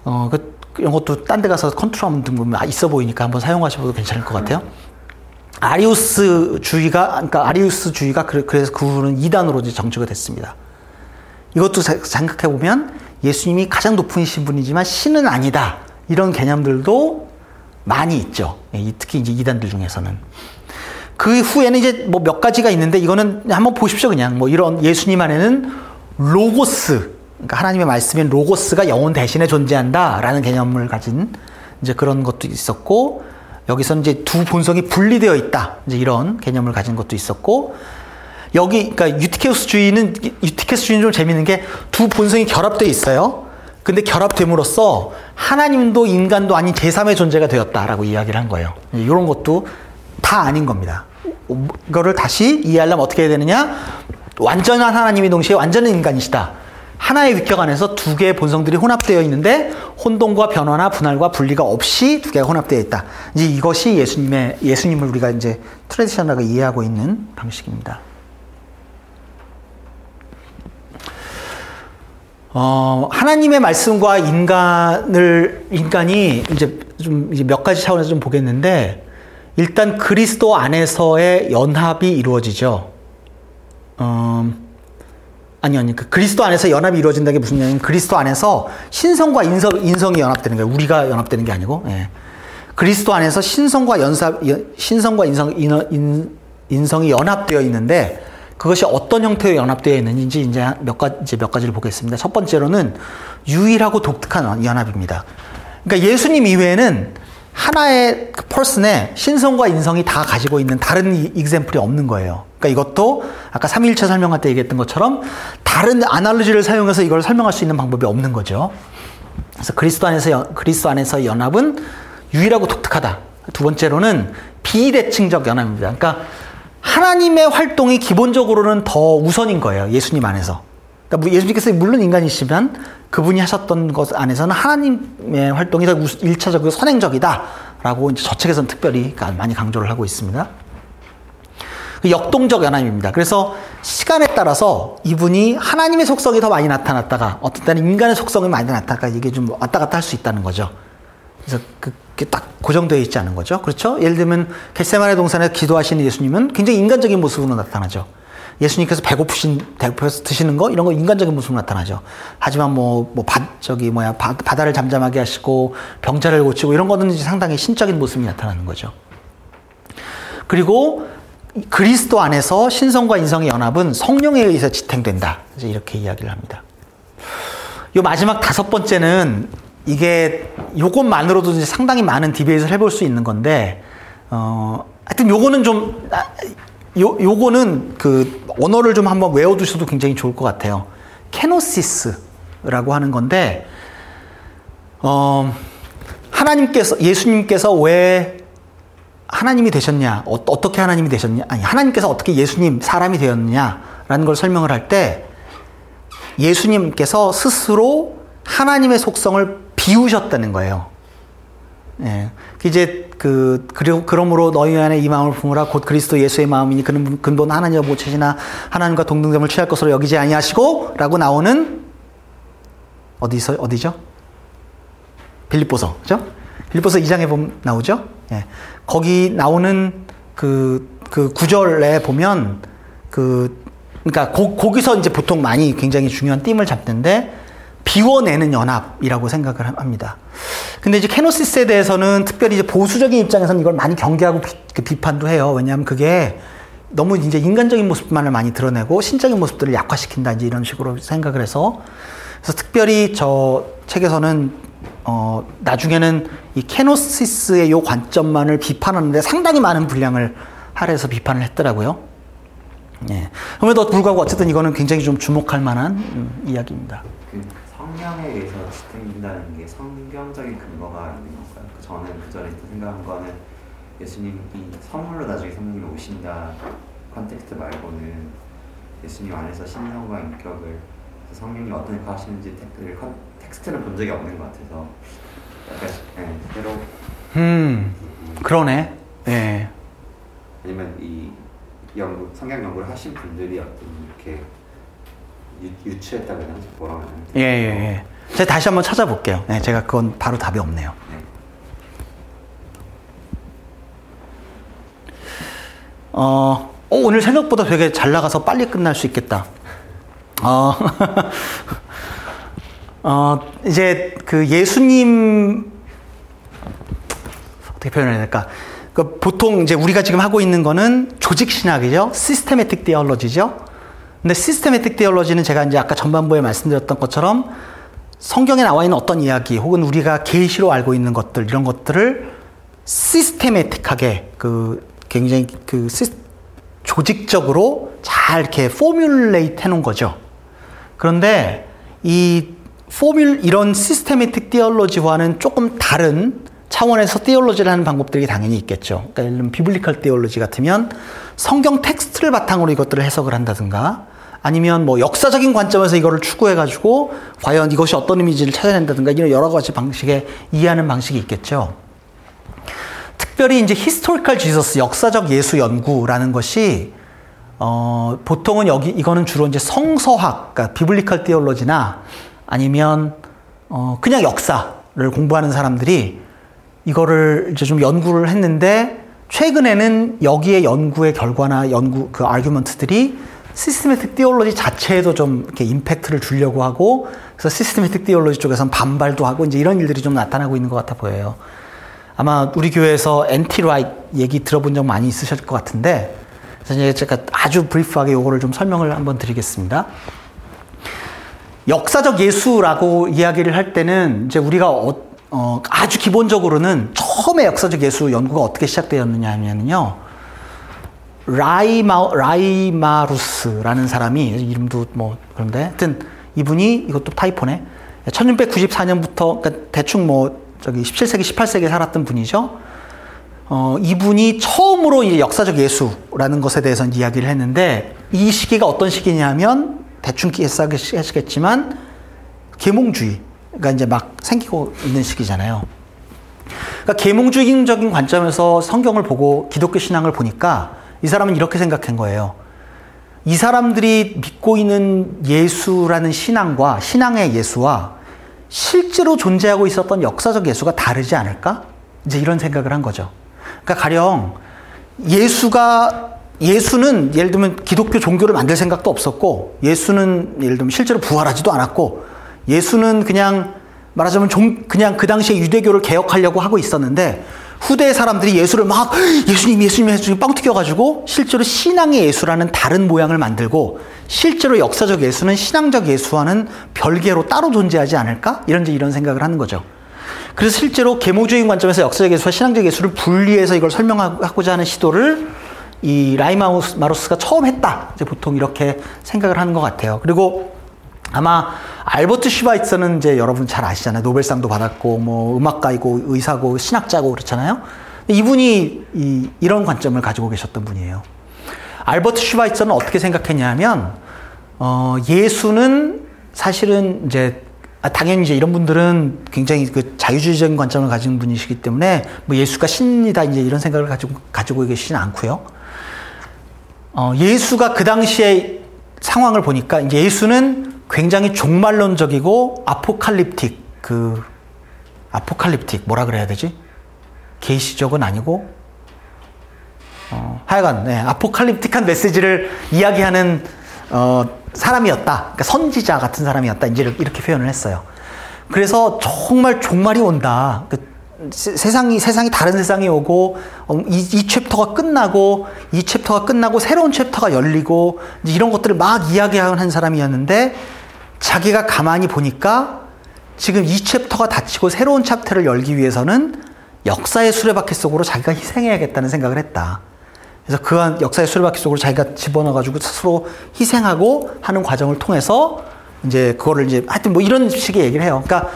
어, 그, 이런 것도 딴 데 가서 문둠 보면 아, 있어 보이니까 한번 사용하셔도 괜찮을 것 같아요. 아리우스 주의가 그러니까 아리우스 주의가 그래- 그래서 그 후는 이단으로 이제 정치가 됐습니다. 이것도 자- 생각해 보면 예수님이 가장 높은 신분이지만 신은 아니다 이런 개념들도 많이 있죠. 예, 이- 특히 이제 이단들 중에서는 그 후에는 이제 뭐 몇 가지가 있는데 이거는 한번 보십시오 그냥 뭐 이런 예수님 안에는 로고스 그러니까 하나님의 말씀인 로고스가 영혼 대신에 존재한다라는 개념을 가진 이제 그런 것도 있었고 여기서 이제 두 본성이 분리되어 있다 이제 이런 개념을 가진 것도 있었고 여기 그러니까 유티케우스주의는 유티케우스주의는 좀 재밌는 게 두 본성이 결합되어 있어요. 근데 결합됨으로써 하나님도 인간도 아닌 제3의 존재가 되었다라고 이야기를 한 거예요. 이런 것도 다 아닌 겁니다. 이거를 다시 이해하려면 어떻게 해야 되느냐? 완전한 하나님이 동시에 완전한 인간이시다. 하나의 위격 안에서 두 개의 본성들이 혼합되어 있는데 혼동과 변화나 분할과 분리가 없이 두 개가 혼합되어 있다. 이제 이것이 예수님의 예수님을 우리가 이제 트레디셔널하게 이해하고 있는 방식입니다. 어, 하나님의 말씀과 인간을, 인간이 이제 좀 몇 가지 차원에서 좀 보겠는데, 일단 그리스도 안에서의 연합이 이루어지죠. 어, 아니, 아니, 그 그리스도 안에서 연합이 이루어진다는 게 무슨 얘기냐면, 그리스도 안에서 신성과 인성, 인성이 연합되는 거예요. 우리가 연합되는 게 아니고, 예. 그리스도 안에서 신성과 연삽, 연- 신성과 인성, 인, 인, 인 성이 연합되어 있는데, 그것이 어떤 형태로 연합되어 있는지 이제 몇 가지, 몇 가지를 보겠습니다. 첫 번째로는 유일하고 독특한 연합입니다. 그러니까 예수님 이외에는 하나의 그 person에 신성과 인성이 다 가지고 있는 다른 이- example이 없는 거예요. 그러니까 이것도 아까 삼위일체 설명할 때 얘기했던 것처럼 다른 analogy를 사용해서 이걸 설명할 수 있는 방법이 없는 거죠. 그래서 그리스도 안에서 연- 그리스도 안에서 연합은 유일하고 독특하다. 두 번째로는 비대칭적 연합입니다. 그러니까 하나님의 활동이 기본적으로는 더 우선인 거예요. 예수님 안에서. 그러니까 뭐 예수님께서 물론 인간이시지만 그분이 하셨던 것 안에서는 하나님의 활동이 더 우스- 일차적이고 선행적이다라고 이제 저 책에서는 특별히 많이 강조를 하고 있습니다. 그 역동적 연합입니다. 그래서 시간에 따라서 이분이 하나님의 속성이 더 많이 나타났다가 어떤 때는 인간의 속성이 많이 나타났다가 이게 좀 왔다 갔다 할 수 있다는 거죠. 그래서 그게 딱 고정되어 있지 않은 거죠. 그렇죠? 예를 들면 겟세마네 동산에 기도하시는 예수님은 굉장히 인간적인 모습으로 나타나죠. 예수님께서 배고프신 배고파서 드시는 거 이런 거 인간적인 모습으로 나타나죠. 하지만 뭐뭐 저기 뭐야 바, 바다를 잠잠하게 하시고 병자를 고치고 이런 거는 상당히 신적인 모습이 나타나는 거죠. 그리고 그리스도 안에서 신성과 인성의 연합은 성령에 의해서 지탱된다. 이제 이렇게 이야기를 합니다. 요 마지막 다섯 번째는 이게 요것만으로도 이제 상당히 많은 디베이트를 해볼 수 있는 건데, 어, 하여튼 요거는 좀, 아, 요, 요거는 그 언어를 좀 한번 외워두셔도 굉장히 좋을 것 같아요. 케노시스라고 하는 건데, 어, 하나님께서, 예수님께서 왜 하나님이 되셨냐, 어, 떻게 하나님이 되셨냐, 아니, 하나님께서 어떻게 예수님 사람이 되었느냐라는 걸 설명을 할 때, 예수님께서 스스로 하나님의 속성을 비우셨다는 거예요. 예. 이제 그 그리고 그러므로 너희 안에 이 마음을 품으라 곧 그리스도 예수의 마음이니 그는 근본 하나님과 모체시나 하나님과 동등됨을 취할 것으로 여기지 아니하시고라고 나오는 어디서 어디죠? 빌립보서 그죠? 빌립보서 2장에 보면 나오죠? 예. 거기 나오는 그, 그 구절에 보면 그 그러니까 고, 거기서 이제 보통 많이 굉장히 중요한 띠을 잡는데 비워내는 연합이라고 생각을 합니다. 근데 이제 케노시스에 대해서는 특별히 이제 보수적인 입장에서는 이걸 많이 경계하고 비, 그 비판도 해요. 왜냐하면 그게 너무 이제 인간적인 모습만을 많이 드러내고 신적인 모습들을 약화시킨다 이제 이런 식으로 생각을 해서 그래서 특별히 저 책에서는 어 나중에는 이 케노시스의 요 관점만을 비판하는데 상당히 많은 분량을 할애해서 비판을 했더라고요. 예. 그럼에도 불구하고 어쨌든 이거는 굉장히 좀 주목할 만한 음, 이야기입니다. 그 성령에 의해서 지탱된다는 게 성경적인 근거가 있는 건가요? 그 저는 그 전에 또 생각한 거는 예수님이 선물로 나중에 성령이 오신다 context 말고는 예수님 안에서 신성과 인격을 성령이 어떤 역할 하시는지 텍- con- text는 본 적이 없는 것 같아서 약간 예, 새로 음, 그러네. 예. 아니면 이 연구 성경 연구를 하신 분들이 어떤 이렇게 유, 유추했다고 해야 되나 뭐라고 해야 되나? 예, 예, 예. 제가 다시 한번 찾아볼게요. 예, 제가 그건 바로 답이 없네요. 네. 어, 어, 오늘 생각보다 되게 잘 나가서 빨리 끝날 수 있겠다. 어, [laughs] 어, 이제 그 예수님, 어떻게 표현해야 될까? 그 보통 이제 우리가 지금 하고 있는 거는 조직 신학이죠. systematic theology죠. 근데 systematic theology는 제가 이제 아까 전반부에 말씀드렸던 것처럼 성경에 나와 있는 어떤 이야기 혹은 우리가 계시로 알고 있는 것들 이런 것들을 systematic하게 그 굉장히 그 조직적으로 잘 이렇게 formulate 해 놓은 거죠. 그런데 이 formul- 이런 systematic theology와는 조금 다른 차원에서 theology를 하는 방법들이 당연히 있겠죠. 그러니까 예를 들면 biblical theology 같으면 성경 텍스트를 바탕으로 이것들을 해석을 한다든가 아니면 뭐 역사적인 관점에서 이거를 추구해 가지고 과연 이것이 어떤 의미인지를 찾아낸다든가 이런 여러 가지 방식의 이해하는 방식이 있겠죠. 특별히 이제 historical Jesus 역사적 예수 연구라는 것이 어, 보통은 여기 이거는 주로 이제 성서학, 그러니까 biblical theology나 아니면 어, 그냥 역사를 공부하는 사람들이 이거를 이제 좀 연구를 했는데 최근에는 여기에 연구의 결과나 연구 그 argument들이 systematic theology 자체에도 좀 이렇게 impact를 주려고 하고 그래서 systematic theology 쪽에서는 반발도 하고 이제 이런 일들이 좀 나타나고 있는 것 같아 보여요. 아마 우리 교회에서 N.T. Wright 얘기 들어본 적 많이 있으실 것 같은데 그래서 제가 아주 브리프하게 요거를 좀 설명을 한번 드리겠습니다. 역사적 예수라고 이야기를 할 때는 이제 우리가 어, 어, 아주 기본적으로는 처음에 역사적 예수 연구가 어떻게 시작되었느냐 하면요. 라이마, 라이마루스라는 사람이, 이름도 뭐, 그런데, 하여튼, 이분이, 이것도 타이포네. 1694년부터, 그러니까 대충 뭐, 저기 17세기, 18세기에 살았던 분이죠. 어, 이분이 처음으로 이제 역사적 예수라는 것에 대해서 이야기를 했는데, 이 시기가 어떤 시기냐면, 대충 기억하시겠지만, 계몽주의가 이제 막 생기고 있는 시기잖아요. 그러니까 계몽주의적인 관점에서 성경을 보고 기독교 신앙을 보니까 이 사람은 이렇게 생각한 거예요. 이 사람들이 믿고 있는 예수라는 신앙과 신앙의 예수와 실제로 존재하고 있었던 역사적 예수가 다르지 않을까? 이제 이런 생각을 한 거죠. 그러니까 가령 예수가 예수는 예를 들면 기독교 종교를 만들 생각도 없었고 예수는 예를 들면 실제로 부활하지도 않았고 예수는 그냥 말하자면 종, 그냥 그 당시에 유대교를 개혁하려고 하고 있었는데 후대 사람들이 예수를 막 예수님 예수님 예수님 빵 튀겨가지고 실제로 신앙의 예수라는 다른 모양을 만들고 실제로 역사적 예수는 신앙적 예수와는 별개로 따로 존재하지 않을까 이런 이런 생각을 하는 거죠. 그래서 실제로 계모주의 관점에서 역사적 예수와 신앙적 예수를 분리해서 이걸 설명하고자 하는 시도를 이 라이마루스가 처음 했다. 이제 보통 이렇게 생각을 하는 것 같아요. 그리고 아마 알버트 슈바이처는 이제 여러분 잘 아시잖아요. 노벨상도 받았고 뭐 음악가이고 의사고 신학자고 그렇잖아요. 이분이 이, 이런 관점을 가지고 계셨던 분이에요. 알버트 슈바이처는 어떻게 생각했냐면 어, 예수는 사실은 이제 아, 당연히 이제 이런 분들은 굉장히 그 자유주의적인 관점을 가진 분이시기 때문에 뭐 예수가 신이다 이제 이런 생각을 가지고 가지고 계시진 않고요. 어, 예수가 그 당시에 상황을 보니까 예수는 굉장히 종말론적이고 아포칼립틱 그 아포칼립틱 뭐라 그래야 되지? 계시적은 아니고 어, 하여간 네, 아포칼립틱한 메시지를 이야기하는 어, 사람이었다. 그러니까 선지자 같은 사람이었다. 이제 이렇게 표현을 했어요. 그래서 정말 종말이 온다. 그 세상이 세상이 다른 세상이 오고 어, 이, 이 chapter가 끝나고 이 chapter가 끝나고 새로운 chapter가 열리고 이런 것들을 막 이야기하는 사람이었는데 자기가 가만히 보니까 지금 이 챕터가 닫히고 새로운 챕터를 열기 위해서는 역사의 수레바퀴 속으로 자기가 희생해야겠다는 생각을 했다. 그래서 그 역사의 수레바퀴 속으로 자기가 집어넣어가지고 스스로 희생하고 하는 과정을 통해서 이제 그거를 이제 하여튼 뭐 이런 식의 얘기를 해요. 그러니까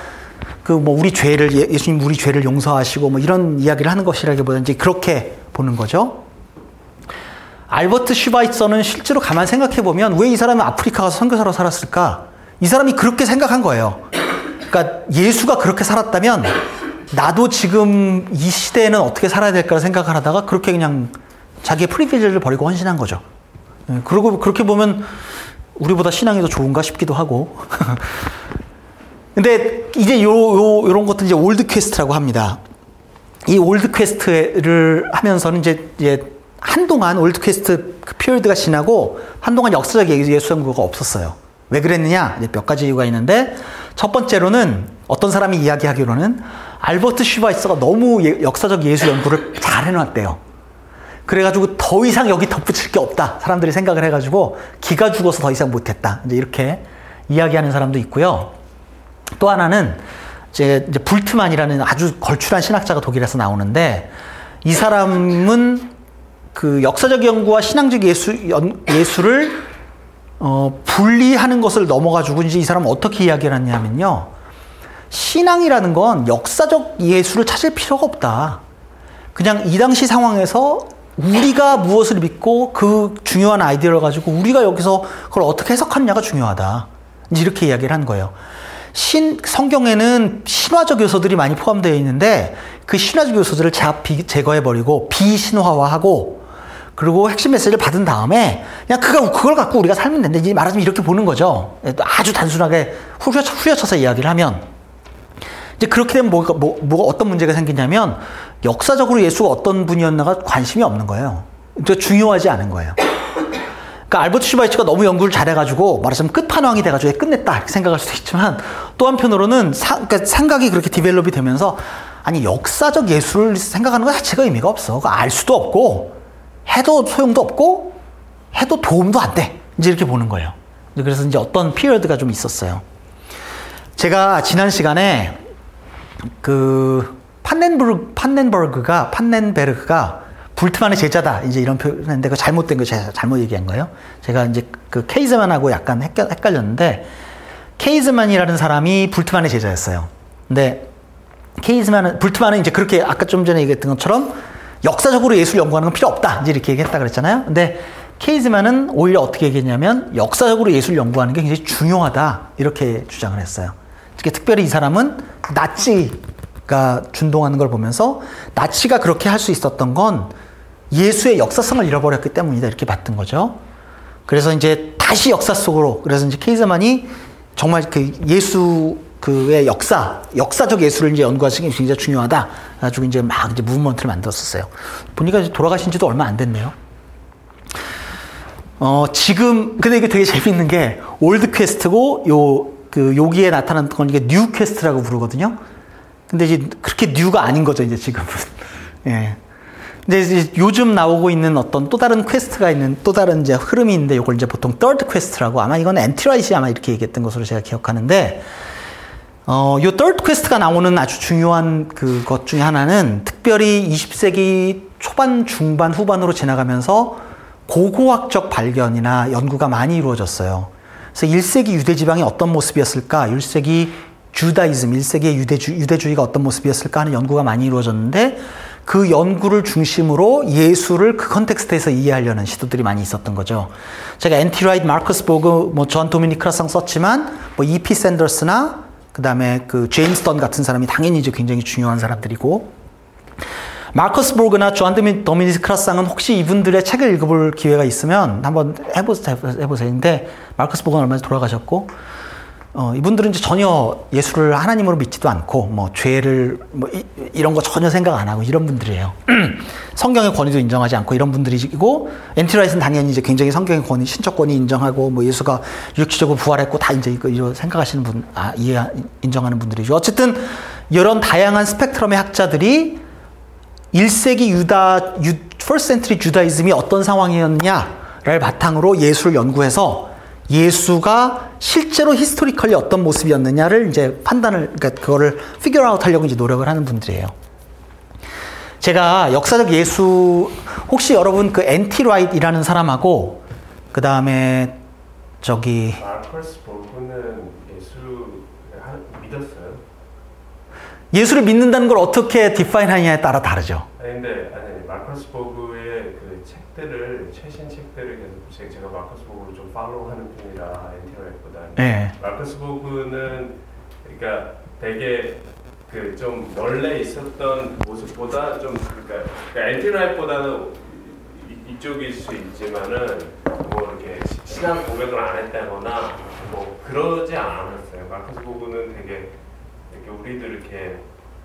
그 뭐 우리 죄를 예, 예수님 우리 죄를 용서하시고 뭐 이런 이야기를 하는 것이라기보다 이제 그렇게 보는 거죠. 알버트 슈바이처는 실제로 가만 생각해 보면 왜 이 사람이 아프리카 가서 선교사로 살았을까? 이 사람이 그렇게 생각한 거예요. 그러니까 예수가 그렇게 살았다면 나도 지금 이 시대에는 어떻게 살아야 될까 생각을 하다가 그렇게 그냥 자기의 privilege를 버리고 헌신한 거죠. 예, 그리고 그렇게 보면 우리보다 신앙이 더 좋은가 싶기도 하고. [laughs] 근데 이제 요, 요, 요런 것들 이제 old quest라고 합니다. 이 old quest를 하면서는 이제, 이제 한동안 old quest 그 period가 지나고 한동안 역사적 예- 예수 연구가 없었어요. 왜 그랬느냐? 몇 가지 이유가 있는데 첫 번째로는 어떤 사람이 이야기하기로는 알버트 슈바이서가 너무 예- 역사적 예수 연구를 잘 해놨대요. 그래가지고 더 이상 여기 덧붙일 게 없다. 사람들이 생각을 해가지고 기가 죽어서 더 이상 못했다. 이제 이렇게 이야기하는 사람도 있고요. 또 하나는 이제, 불트만이라는 아주 걸출한 신학자가 독일에서 나오는데 이 사람은 그 역사적 연구와 신앙적 예수, 연, 예수를 어, 분리하는 것을 넘어가지고 이제 이 사람은 어떻게 이야기를 하냐면요. 신앙이라는 건 역사적 예수를 찾을 필요가 없다. 그냥 이 당시 상황에서 우리가 무엇을 믿고 그 중요한 아이디어를 가지고 우리가 여기서 그걸 어떻게 해석하느냐가 중요하다. 이렇게 이야기를 한 거예요. 신, 성경에는 신화적 요소들이 많이 포함되어 있는데 그 신화적 요소들을 제거해버리고 비신화화하고 그리고 핵심 메시지를 받은 다음에 그냥 그거, 그걸 갖고 우리가 살면 된다. 이제 말하자면 이렇게 보는 거죠. 아주 단순하게 후려쳐, 후려쳐서 이야기를 하면. 이제 그렇게 되면 뭐가, 뭐, 뭐가 어떤 문제가 생기냐면 역사적으로 예수가 어떤 분이었나가 관심이 없는 거예요. 그러니까 중요하지 않은 거예요. 그러니까 알버트 슈바이처가 너무 연구를 잘해가지고 말하자면 끝판왕이 돼가지고 끝냈다 생각할 수도 있지만 또 한편으로는 사, 그러니까 생각이 그렇게 디벨롭이 되면서 아니 역사적 예술을 생각하는 것 자체가 의미가 없어. 알 수도 없고 해도 소용도 없고 해도 도움도 안 돼. 이제 이렇게 보는 거예요. 그래서 이제 어떤 피리어드가 좀 있었어요. 제가 지난 시간에 그 판넨부르 판넨버그가 판넨베르그가 불트만의 제자다 이제 이런 표현인데 그 잘못된 거 제가 잘못 얘기한 거예요. 제가 이제 그 케이즈만하고 약간 헷갈, 헷갈렸는데 케이즈만이라는 사람이 불트만의 제자였어요. 근데 케이즈만은 불트만은 이제 그렇게 아까 좀 전에 얘기했던 것처럼 역사적으로 예술 연구하는 건 필요 없다 이제 이렇게 얘기했다 그랬잖아요. 근데 케이즈만은 오히려 어떻게 얘기했냐면 역사적으로 예술 연구하는 게 굉장히 중요하다 이렇게 주장을 했어요. 특히 특별히 이 사람은 나치 가 준동하는 걸 보면서 나치가 그렇게 할 수 있었던 건 예수의 역사성을 잃어버렸기 때문이다 이렇게 봤던 거죠. 그래서 이제 다시 역사 속으로 그래서 이제 케제만이 정말 그 예수 그의 역사, 역사적 예수를 이제 연구하시는 게 굉장히 중요하다. 가지고 이제 막 이제 movement를 만들었었어요. 보니까 이제 돌아가신 지도 얼마 안 됐네요. 어, 지금, 근데 이게 되게 재밌는 게, old quest고, 요, 그, 여기에 나타난 건 이게 new quest라고 부르거든요. 근데 이제 그렇게 new가 아닌 거죠, 이제 지금은. [laughs] 예. 근데 이제 요즘 나오고 있는 어떤 또 다른 quest가 있는 또 다른 이제 흐름이 있는데 이걸 이제 보통 third quest라고 아마 이건 엔티라이트가 아마 이렇게 얘기했던 것으로 제가 기억하는데 어, 요 third quest가 나오는 아주 중요한 그 것 중에 하나는 특별히 20세기 초반, 중반, 후반으로 지나가면서 고고학적 발견이나 연구가 많이 이루어졌어요. 그래서 1세기 유대 지방이 어떤 모습이었을까? 1세기 Judaism, 1세기의 유대주, 유대주의가 어떤 모습이었을까 하는 연구가 많이 이루어졌는데 그 연구를 중심으로 예수를 그 context에서 이해하려는 시도들이 많이 있었던 거죠. 제가 엔티라이트, 마커스 보그, 뭐 존 도미닉 크로산 썼지만 뭐 이피 샌더스나 그 다음에 그 제임스 던 같은 사람이 당연히 이제 굉장히 중요한 사람들이고 마커스 보그나 존 도미닉 크로산은 혹시 이분들의 책을 읽어볼 기회가 있으면 한번 해보세요. 해보세요. 근데 마커스 보그는 얼마 전에 돌아가셨고 어, 이분들은 이제 전혀 예수를 하나님으로 믿지도 않고 뭐 죄를 뭐 이, 런거 전혀 생각 안 하고 이런 분들이에요. [clears throat] 성경의 권위도 인정하지 않고 이런 분들이고 엔티라이트는 당연히 이제 굉장히 성경의 권위, 신적 권위 인정하고 뭐 예수가 육체적으로 부활했고 다 이제 이거 생각하시는 분, 아, 이해 인정하는 분들이죠. 어쨌든 이런 다양한 스펙트럼의 학자들이 1세기 유다, 유, first century Judaism이 어떤 상황이었냐를 바탕으로 예수를 연구해서 예수가 실제로 historically 어떤 모습이었느냐를 이제 판단을, 그러니까 그거를 figure out 하려고 이제 노력을 하는 분들이에요. 제가 역사적 예수, 혹시 여러분 그 엔티 라이트라는 사람하고, 그 다음에 저기, 마커스 보그는 예수 믿었어요? 예수를 믿는다는 걸 어떻게 define 하느냐에 따라 다르죠. 근데 아니 마커스 보그의 그 책들을 최신 책들을 계속 제가 마커스 보그를 좀 follow하는 편이라 엔티라이트보다 네. 마커스 보그는 그러니까 되게 그 좀 원래 있었던 모습보다 좀 그러니까, 그러니까 엔티라이트보다는 이- 이쪽일 수 있지만은 뭐 이렇게 신앙 고백을 안 했다거나 뭐 그러지 않았어요. 마커스 보그는 되게 이렇게 우리들 이렇게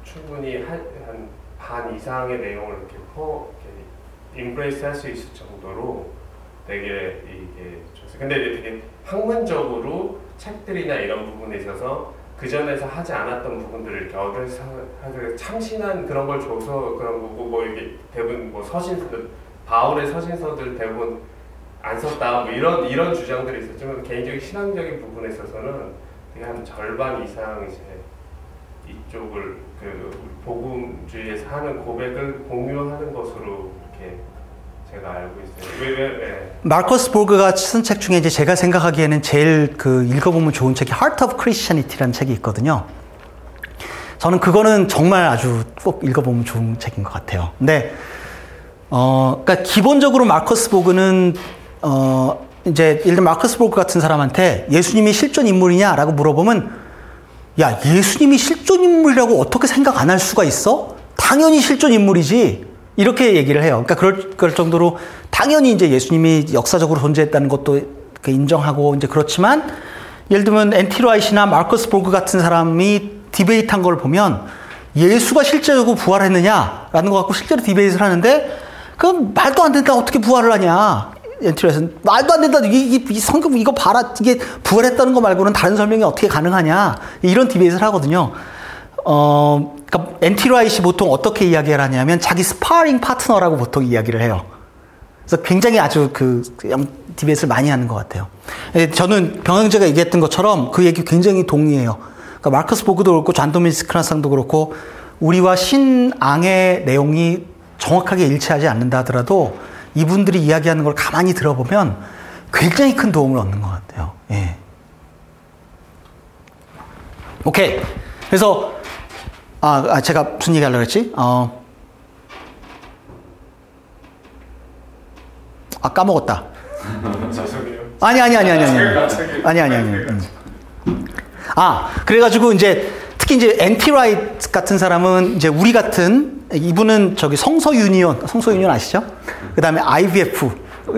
충분히 한 반 이상의 내용을 이렇게 퍼 이렇게 임브레이스 할 수 있을 정도로 되게 이게 좋았어요. 근데 이제 되게 학문적으로 책들이나 이런 부분에 있어서 그 전에서 하지 않았던 부분들을 이렇게 얻어서 하는 참신한 그런 걸 줘서 그런 거고 뭐 이게 대부분 뭐 서신서들 바울의 서신서들 대부분 안 썼다 뭐 이런 이런 주장들이 있었지만 개인적인 신앙적인 부분에 있어서는 되게 한 절반 이상 이제 이쪽을 그 복음주의에서 하는 고백을 공유하는 것으로 이렇게 제가 알고 있어요. 왜 왜? 왜? 마커스 보그가 쓴 책 중에 이제 제가 생각하기에는 제일 그 읽어보면 좋은 책이 Heart of Christianity라는 책이 있거든요. 저는 그거는 정말 아주 꼭 읽어보면 좋은 책인 것 같아요. 근데 어, 그러니까 기본적으로 마커스 보그는 어, 이제 예를 들어 마커스 보그 같은 사람한테 예수님이 실존 인물이냐라고 물어보면 야 예수님이 실존 인물이라고 어떻게 생각 안 할 수가 있어? 당연히 실존 인물이지. 이렇게 얘기를 해요. 그러니까 그럴, 그럴 정도로 당연히 이제 예수님이 역사적으로 존재했다는 것도 그 인정하고 이제 그렇지만 예를 들면 엔티라이트나 마커스 보그 같은 사람이 debate 한 걸 보면 예수가 실제로 부활했느냐라는 거 갖고 실제로 debate를 하는데 그 말도 안 된다 어떻게 부활을 하냐 엔티라이트는 말도 안 된다 이, 이, 이 성경 이거 봐라 이게 부활했다는 거 말고는 다른 설명이 어떻게 가능하냐 이런 debate를 하거든요. 어, 그러니까 엔티라이트가 보통 어떻게 이야기를 하냐면 자기 스파링 파트너라고 보통 이야기를 해요. 그래서 굉장히 아주 그 디베이트를 많이 하는 것 같아요. 예, 저는 병영제가 얘기했던 것처럼 그 얘기 굉장히 동의해요. 그러니까 마크스 보그도 그렇고 잔 도미스 크라상도 그렇고 우리와 신앙의 내용이 정확하게 일치하지 않는다 하더라도 이분들이 이야기하는 걸 가만히 들어보면 굉장히 큰 도움을 얻는 것 같아요. 예. 오케이. 그래서 아, 아, 제가 무슨 얘기 하려고 했지? 어. 아, 까먹었다. [laughs] 아니, 아니, 아니, 아니, 아니. 제가 갑자기 아니, 아니, 아니. 음. 아, 그래가지고 이제 특히 이제 엔티라이트 같은 사람은 이제 우리 같은 이분은 저기 성서 유니온, 성서 유니온 아시죠? 그 다음에 IVF,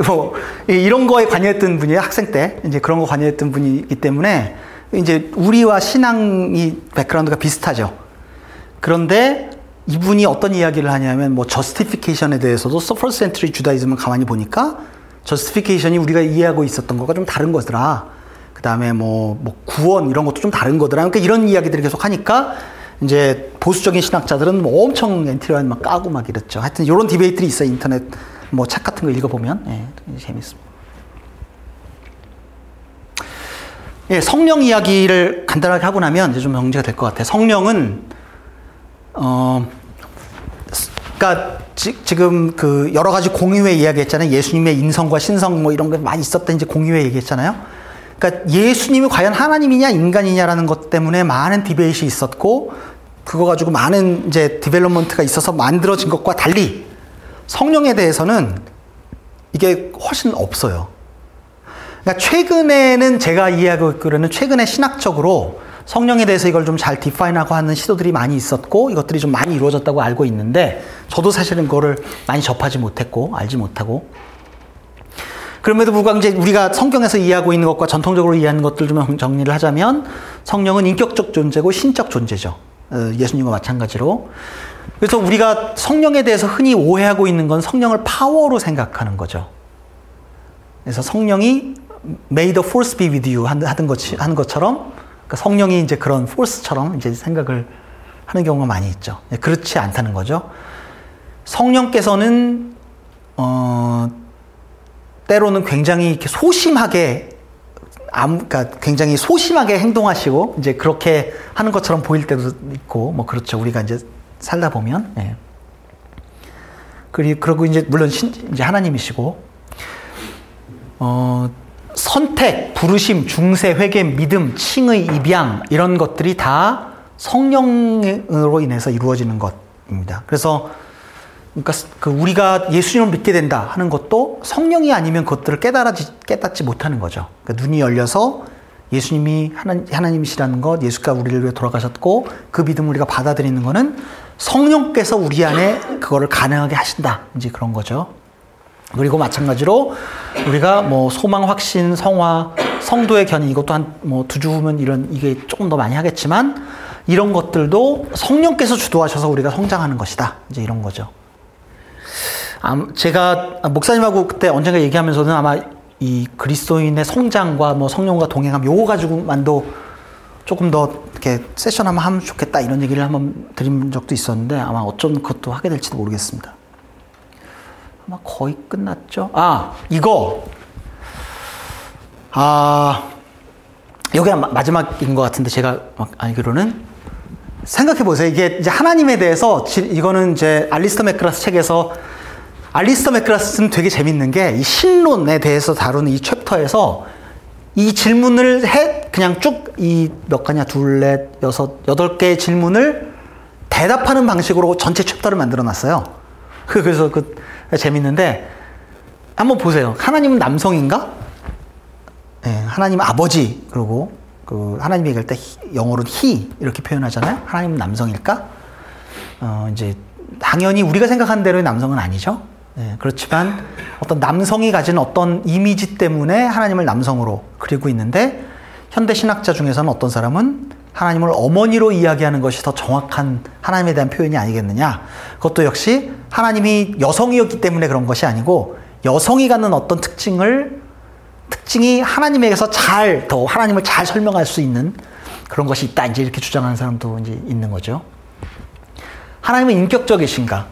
뭐, 이런 거에 관여했던 분이에요. 학생 때. 이제 그런 거 관여했던 분이기 때문에 이제 우리와 신앙이 background가 비슷하죠. 그런데 이분이 어떤 이야기를 하냐면 뭐 justification에 대해서도 first century Judaism을 가만히 보니까 justification이 우리가 이해하고 있었던 거가 좀 다른 거더라. 그 다음에 뭐, 뭐 구원 이런 것도 좀 다른 거더라. 그러니까 이런 이야기들을 계속 하니까 이제 보수적인 신학자들은 뭐 엄청 엔티라이트 막 까고 막 이랬죠. 하여튼 이런 debate들이 있어요. 인터넷 뭐 책 같은 거 읽어보면. 예, 재밌습니다. 예, 성령 이야기를 간단하게 하고 나면 이제 좀 정리가 될 것 같아요. 성령은 어, 그러니까 지, 지금 그 여러 가지 공의회 이야기했잖아요. 예수님의 인성과 신성 뭐 이런 게 많이 있었던 이제 공의회 얘기했잖아요. 그러니까 예수님이 과연 하나님이냐 인간이냐라는 것 때문에 많은 debate이 있었고 그거 가지고 많은 이제 development가 있어서 만들어진 것과 달리 성령에 대해서는 이게 훨씬 없어요. 그러니까 최근에는 제가 이해하고 있기로는 최근에 신학적으로 성령에 대해서 이걸 좀 잘 디파인하고 하는 시도들이 많이 있었고 이것들이 좀 많이 이루어졌다고 알고 있는데 저도 사실은 그거를 많이 접하지 못했고 알지 못하고 그럼에도 불구하고 이제 우리가 성경에서 이해하고 있는 것과 전통적으로 이해하는 것들 좀 정리를 하자면 성령은 인격적 존재고 신적 존재죠. 어, 예수님과 마찬가지로. 그래서 우리가 성령에 대해서 흔히 오해하고 있는 건 성령을 파워로 생각하는 거죠. 그래서 성령이 May the force be with you 하던 것, 하는 것처럼 그러니까 성령이 이제 그런 force처럼 이제 생각을 하는 경우가 많이 있죠. 네, 그렇지 않다는 거죠. 성령께서는 어, 때로는 굉장히 이렇게 소심하게 아무, 그러니까 굉장히 소심하게 행동하시고 이제 그렇게 하는 것처럼 보일 때도 있고 뭐 그렇죠. 우리가 이제 살다 보면 네. 그리고 그리고 이제 물론 신, 이제 하나님이시고 어. 선택, 부르심, 중세, 회개, 믿음, 칭의, 입양 이런 것들이 다 성령으로 인해서 이루어지는 것입니다. 그래서 그러니까 그 우리가 예수님을 믿게 된다 하는 것도 성령이 아니면 그것들을 깨달지 깨닫지 못하는 거죠. 그러니까 눈이 열려서 예수님이 하나, 하나님 이시라는 것, 예수가 우리를 위해 돌아가셨고 그 믿음을 우리가 받아들이는 것은 성령께서 우리 안에 그거를 가능하게 하신다. 이제 그런 거죠. 그리고 마찬가지로 우리가 뭐 소망, 확신, 성화, 성도의 견인 이것도 한 뭐 두 주면 이런 이게 조금 더 많이 하겠지만 이런 것들도 성령께서 주도하셔서 우리가 성장하는 것이다. 이제 이런 거죠. 제가 목사님하고 그때 언젠가 얘기하면서는 아마 이 그리스도인의 성장과 뭐 성령과 동행함 요거 가지고만도 조금 더 이렇게 세션 한번 하면 좋겠다 이런 얘기를 한번 드린 적도 있었는데 아마 어쩐 것도 하게 될지도 모르겠습니다. 아마 거의 끝났죠. 아 이거 아 여기 마지막인 것 같은데 제가 알기로는 생각해 보세요. 이게 이제 하나님에 대해서 이거는 이제 알리스터 맥그라스 책에서 알리스터 맥그라스는 되게 재밌는 게 이 신론에 대해서 다루는 이 챕터에서 이 질문을 해 그냥 쭉 이 몇 가냐 둘, 넷, 여섯, 여덟 개의 질문을 대답하는 방식으로 전체 챕터를 만들어 놨어요. 그, 그래서 그 재밌는데 한번 보세요. 하나님은 남성인가? 네, 하나님 아버지 그리고 그 하나님 얘기할 때 영어로는 he 이렇게 표현하잖아요. 하나님은 남성일까? 어 이제 당연히 우리가 생각하는 대로의 남성은 아니죠. 네, 그렇지만 어떤 남성이 가진 어떤 이미지 때문에 하나님을 남성으로 그리고 있는데 현대 신학자 중에서는 어떤 사람은 하나님을 어머니로 이야기하는 것이 더 정확한 하나님에 대한 표현이 아니겠느냐. 그것도 역시 하나님이 여성이었기 때문에 그런 것이 아니고 여성이 갖는 어떤 특징을 특징이 하나님에게서 잘, 더 하나님을 잘 설명할 수 있는 그런 것이 있다. 이제 이렇게 주장하는 사람도 이제 있는 거죠. 하나님은 인격적이신가?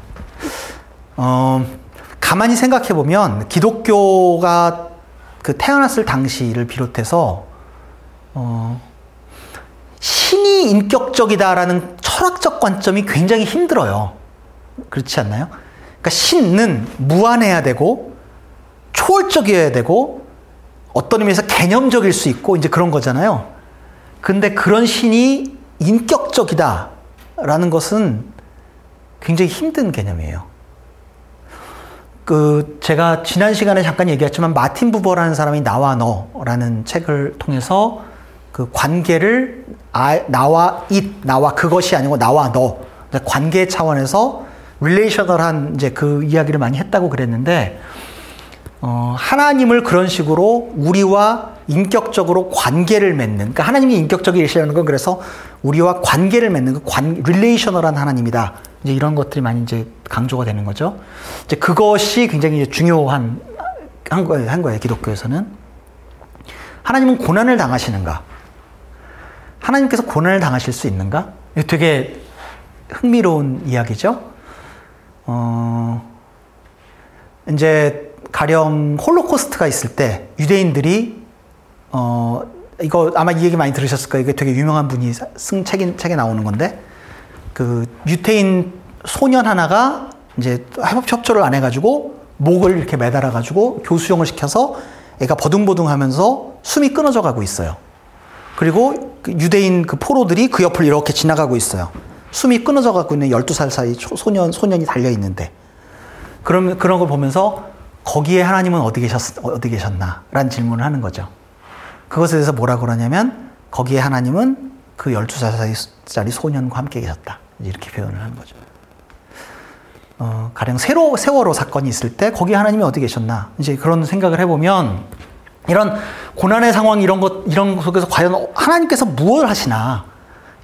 어, 가만히 생각해 보면 기독교가 그 태어났을 당시를 비롯해서 어, 신이 인격적이다라는 철학적 관점이 굉장히 힘들어요. 그렇지 않나요? 그러니까 신은 무한해야 되고 초월적이어야 되고 어떤 의미에서 개념적일 수 있고 이제 그런 거잖아요. 근데 그런 신이 인격적이다라는 것은 굉장히 힘든 개념이에요. 그 제가 지난 시간에 잠깐 얘기했지만 마틴 부버라는 사람이 나와 너라는 책을 통해서 그 관계를 아, 나와 잇 나와 그것이 아니고 나와 너 관계 차원에서 릴레이셔널한 이제 그 이야기를 많이 했다고 그랬는데 어, 하나님을 그런 식으로 우리와 인격적으로 관계를 맺는 그러니까 하나님이 인격적이시라는 건 그래서 우리와 관계를 맺는 그 관, 릴레이셔널한 하나님이다. 이제 이런 것들이 많이 이제 강조가 되는 거죠. 이제 그것이 굉장히 중요한 한 거예요, 한 거예요, 기독교에서는. 하나님은 고난을 당하시는가? 하나님께서 고난을 당하실 수 있는가? 되게 흥미로운 이야기죠. 어, 이제 가령 홀로코스트가 있을 때 유대인들이 어, 이거 아마 이 얘기 많이 들으셨을 거예요. 이게 되게 유명한 분이 쓴 책인, 책에 나오는 건데 그 유태인 소년 하나가 이제 협조를 안 해가지고 목을 이렇게 매달아가지고 교수형을 시켜서 애가 버둥버둥하면서 숨이 끊어져 가고 있어요. 그리고 그 유대인 그 포로들이 그 옆을 이렇게 지나가고 있어요. 숨이 끊어져 가고 있는 12살 사이 소년, 소년이 달려 있는데. 그럼, 그런 걸 보면서 거기에 하나님은 어디 계셨, 어디 계셨나? 라는 질문을 하는 거죠. 그것에 대해서 뭐라 그러냐면 거기에 하나님은 그 12살짜리 소년과 함께 계셨다. 이렇게 표현을 하는 거죠. 어, 가령 세로, 세월호 사건이 있을 때 거기 하나님이 어디 계셨나? 이제 그런 생각을 해보면 이런 고난의 상황 이런 것 이런 속에서 과연 하나님께서 무엇을 하시나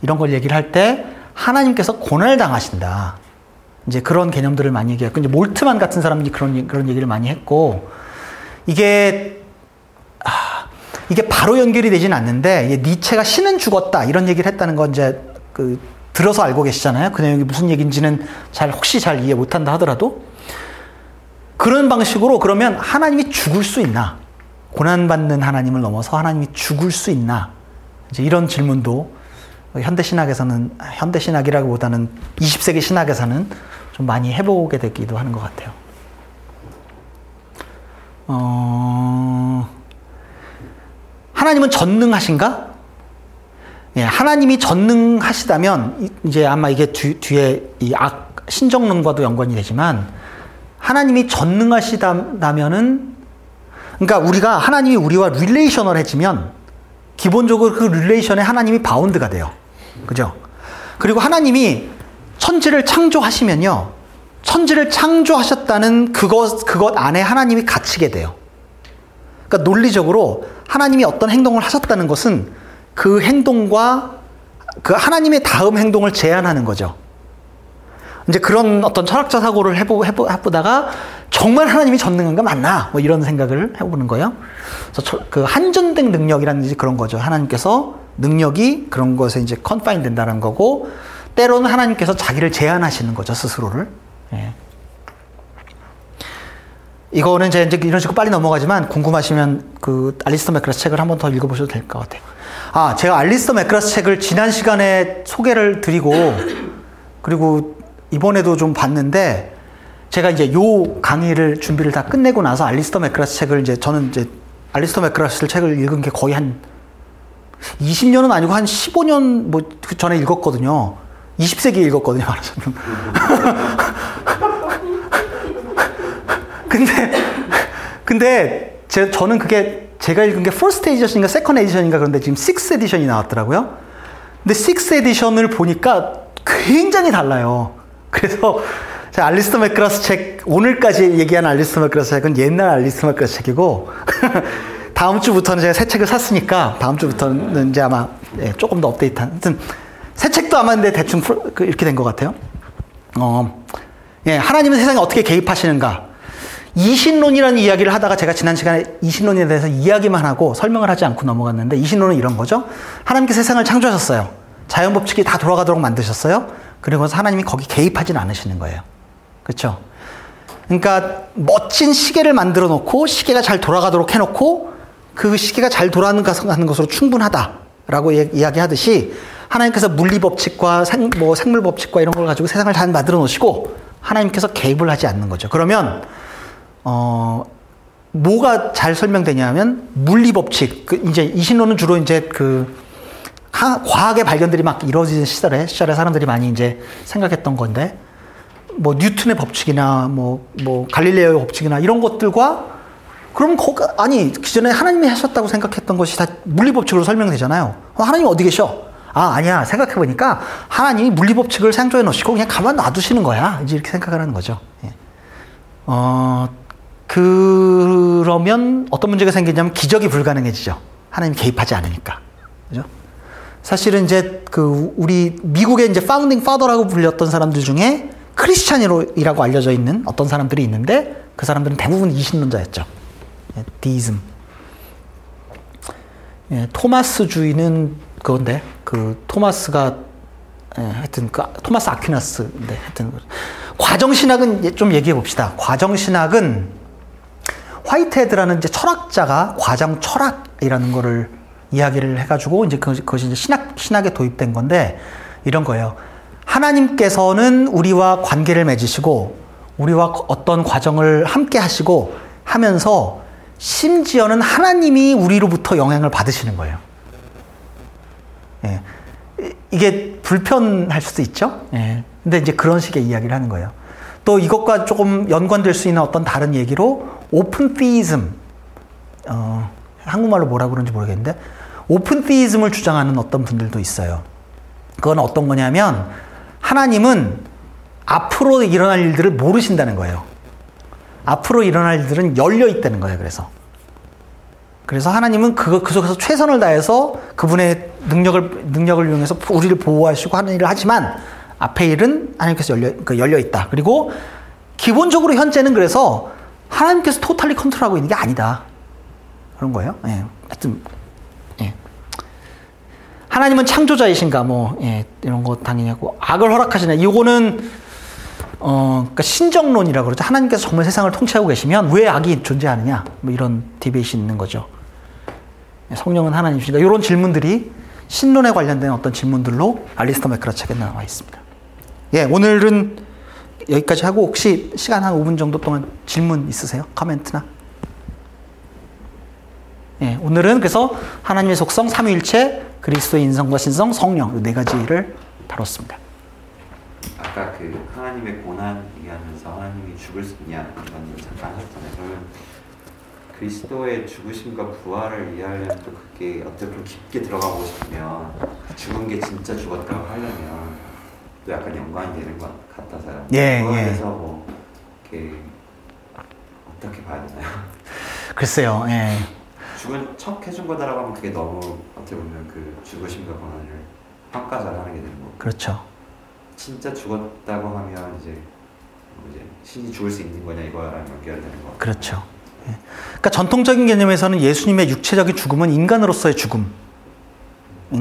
이런 걸 얘기를 할 때 하나님께서 고난을 당하신다. 이제 그런 개념들을 많이 얘기하고 이제 몰트만 같은 사람들이 그런 그런 얘기를 많이 했고 이게 아, 이게 바로 연결이 되진 않는데 니체가 신은 죽었다 이런 얘기를 했다는 건 이제 그 들어서 알고 계시잖아요. 그 내용이 무슨 얘기인지는 잘 혹시 잘 이해 못한다 하더라도 그런 방식으로 그러면 하나님이 죽을 수 있나? 고난받는 하나님을 넘어서 하나님이 죽을 수 있나? 이제 이런 질문도 현대 신학에서는 현대 신학이라기보다는 20세기 신학에서는 좀 많이 해보게 되기도 하는 것 같아요. 어... 하나님은 전능하신가? 예, 하나님이 전능하시다면 이제 아마 이게 뒤, 뒤에 이 악 신정론과도 연관이 되지만 하나님이 전능하시다면은 그러니까 우리가 하나님이 우리와 릴레이셔널해지면 기본적으로 그 릴레이션에 하나님이 바운드가 돼요. 그죠? 그리고 하나님이 천지를 창조하시면요. 천지를 창조하셨다는 그것, 그것 안에 하나님이 갇히게 돼요. 그러니까 논리적으로 하나님이 어떤 행동을 하셨다는 것은 그 행동과 그 하나님의 다음 행동을 제한하는 거죠. 이제 그런 어떤 철학자 사고를 해보, 해보, 해보다가 정말 하나님이 전능한가 맞나? 뭐 이런 생각을 해보는 거예요. 그래서 저- 그 한전된 능력이라는 이제 그런 거죠. 하나님께서 능력이 그런 것에 이제 컨파인 된다는 거고 때로는 하나님께서 자기를 제한하시는 거죠 스스로를. 예. 이거는 이제 이런 식으로 빨리 넘어가지만 궁금하시면 그 알리스터 맥크라스 책을 한 번 더 읽어보셔도 될 것 같아요. 아 제가 알리스터 맥크라스 책을 지난 시간에 소개를 드리고 [laughs] 그리고 이번에도 좀 봤는데 제가 이제 요 강의를 준비를 다 끝내고 나서 알리스터 맥크라스 책을 이제 저는 이제 알리스터 맥크라스 책을 읽은 게 거의 한 20년은 아니고 한 15년 뭐그 전에 읽었거든요. 20세기에 읽었거든요, 말하자면. [laughs] 근데 근데 제, 저는 그게 제가 읽은 게 first edition인가 second edition인가 그런데 지금 6 edition이 나왔더라고요. 근데 6 edition을 보니까 굉장히 달라요. 그래서 제가 알리스터 맥그라스 책 오늘까지 얘기한 알리스터 맥그라스 책은 옛날 알리스터 맥그라스 책이고 [laughs] 다음 주부터는 제가 새 책을 샀으니까 다음 주부터는 이제 아마 예, 조금 더 업데이트한 하여튼 새 책도 아마 근데 대충 풀- 그 이렇게 된 것 같아요. 어, 예, 하나님은 세상에 어떻게 개입하시는가? 이신론이라는 이야기를 하다가 제가 지난 시간에 이신론에 대해서 이야기만 하고 설명을 하지 않고 넘어갔는데 이신론은 이런 거죠. 하나님께 세상을 창조하셨어요. 자연 법칙이 다 돌아가도록 만드셨어요. 그리고 하나님이 거기 개입하진 않으시는 거예요. 그렇죠? 그러니까 멋진 시계를 만들어 놓고 시계가 잘 돌아가도록 해 놓고 그 시계가 잘 돌아가는 것으로 충분하다라고 이- 이야기하듯이 하나님께서 물리 법칙과 생, 뭐 생물 법칙과 이런 걸 가지고 세상을 잘 만들어 놓으시고 하나님께서 개입을 하지 않는 거죠. 그러면 어 뭐가 잘 설명되냐면 물리 법칙 그 이제 이 신론은 주로 이제 그 하- 과학의 발견들이 막 이루어지는 시절에 시절에 사람들이 많이 이제 생각했던 건데 뭐 뉴턴의 법칙이나 뭐뭐 갈릴레오의 법칙이나 이런 것들과 그럼 거기 아니 기존에 하나님이 하셨다고 생각했던 것이 다 물리 법칙으로 설명되잖아요. 어, 하나님 어디 계셔? 아 아니야 생각해 보니까 하나님이 물리 법칙을 창조해 놓으시고 그냥 가만 놔두시는 거야. 이제 이렇게 생각을 하는 거죠. 예. 어 그러면 어떤 문제가 생기냐면 기적이 불가능해지죠. 하나님 이 개입하지 않으니까. 그죠? 사실은 이제 그 우리 미국의 이제 파운딩 파더라고 불렸던 사람들 중에 크리스찬이라고 알려져 있는 어떤 사람들이 있는데 그 사람들은 대부분 이신론자였죠. 예, 디이즘. 예, 토마스 주의는 그건데 그 토마스가 예, 하여튼 그 토마스 아퀴나스인데 하여튼 과정 신학은 예, 좀 얘기해 봅시다. 과정 신학은 화이트헤드라는 이제 철학자가 과정 철학이라는 거를 이야기를 해가지고 이제 그- 그것이 이제 신학 신학에 도입된 건데 이런 거예요. 하나님께서는 우리와 관계를 맺으시고 우리와 어떤 과정을 함께 하시고 하면서 심지어는 하나님이 우리로부터 영향을 받으시는 거예요. 예. 이- 이게 불편할 수도 있죠. 예. 근데 이제 그런 식의 이야기를 하는 거예요. 또 이것과 조금 연관될 수 있는 어떤 다른 얘기로 오픈 티이즘, 어, 한국말로 뭐라 그런지 모르겠는데 오픈 티이즘을 주장하는 어떤 분들도 있어요. 그건 어떤 거냐면 하나님은 앞으로 일어날 일들을 모르신다는 거예요. 앞으로 일어날 일들은 열려 있다는 거예요. 그래서 그래서 하나님은 그거 그 속에서 최선을 다해서 그분의 능력을 능력을 이용해서 우리를 보호하시고 하는 일을 하지만 앞에 일은 하나님께서 열려 그 열려 있다. 그리고 기본적으로 현재는 그래서 하나님께서 토탈리 컨트롤하고 있는 게 아니다. 그런 거예요. 예. 하여튼 예. 하나님은 창조자이신가 뭐 예, 이런 거 당연히 하고 악을 허락하시나 이거는 어 그러니까 신정론이라고 그러죠. 하나님께서 정말 세상을 통치하고 계시면 왜 악이 존재하느냐 뭐 이런 debate 있는 거죠. 예, 성령은 하나님이시니까 이런 질문들이 신론에 관련된 어떤 질문들로 알리스터 맥크라 책에 나와 있습니다. 예, 오늘은 여기까지 하고 혹시 시간 한 5분 정도 동안 질문 있으세요? 코멘트나? 예, 오늘은 그래서 하나님의 속성, 삼위일체, 그리스도의 인성과 신성, 성령 이네 가지를 다뤘습니다. 아까 그 하나님의 고난 얘기하면서 하나님이 죽을 수 있냐 이런 얘기 잠깐 하셨잖아요. 그러면 그리스도의 죽으심과 부활을 이해하려면 또 그게 어떻게 좀 깊게 들어가고 싶으면 죽은 게 진짜 죽었다고 하려면 또 약간 연관이 되는 것 같아서요. 예, 예. 대해서 뭐 이렇게 어떻게 봐야 되나요? [laughs] 글쎄요, 예. 죽은 척 해준 거다라고 하면 그게 너무 어떻게 보면 그 죽으심과 고난을 평가절하는 게 되는 거고 그렇죠. 진짜 죽었다고 하면 이제 이제 신이 죽을 수 있는 거냐 이거랑 연결되는 거. 그렇죠. 예. 그러니까 전통적인 개념에서는 예수님의 육체적인 죽음은 인간으로서의 죽음인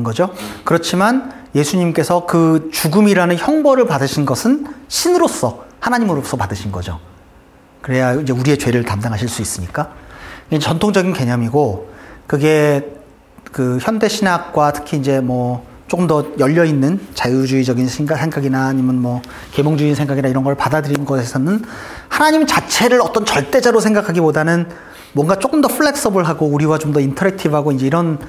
거죠. 그렇지만 예수님께서 그 죽음이라는 형벌을 받으신 것은 신으로서 하나님으로서 받으신 거죠. 그래야 이제 우리의 죄를 담당하실 수 있으니까. 전통적인 개념이고 그게 그 현대 신학과 특히 이제 뭐 조금 더 열려 있는 자유주의적인 생각, 생각이나 아니면 뭐 계몽주의 생각이나 이런 걸 받아들인 것에서는 하나님 자체를 어떤 절대자로 생각하기보다는 뭔가 조금 더 플렉서블하고 우리와 좀 더 인터랙티브하고 이제 이런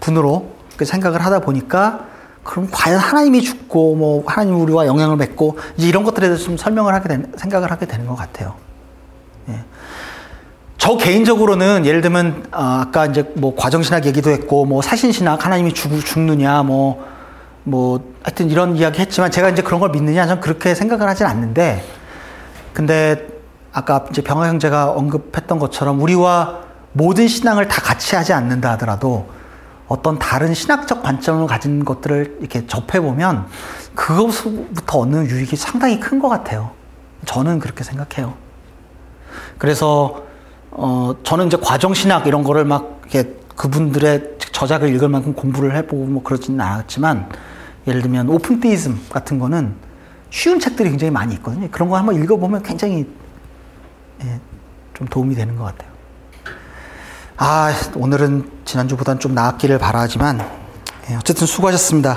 분으로 그 생각을 하다 보니까 그럼 과연 하나님이 죽고 뭐 하나님 우리와 영향을 맺고 이제 이런 것들에 대해서 좀 설명을 하게 된 생각을 하게 되는 것 같아요. 저 개인적으로는 예를 들면 어, 아까 이제 뭐 과정신학 얘기도 했고 뭐 사신신학 하나님이 죽, 죽느냐 뭐뭐 하여튼 이런 이야기 했지만 제가 이제 그런 걸 믿느냐 저는 그렇게 생각을 하진 않는데 근데 아까 이제 병화 형제가 언급했던 것처럼 우리와 모든 신앙을 다 같이 하지 않는다 하더라도 어떤 다른 신학적 관점을 가진 것들을 이렇게 접해 보면 그것부터 얻는 유익이 상당히 큰 것 같아요. 저는 그렇게 생각해요. 그래서 어 저는 이제 과정 신학 이런 거를 막 이렇게 그분들의 저작을 읽을 만큼 공부를 해보고 뭐 그러지는 않았지만 예를 들면 오픈 테이즘 같은 거는 쉬운 책들이 굉장히 많이 있거든요. 그런 거 한번 읽어보면 굉장히 예, 좀 도움이 되는 것 같아요. 아 오늘은 지난주보다는 좀 나았기를 바라지만 예, 어쨌든 수고하셨습니다.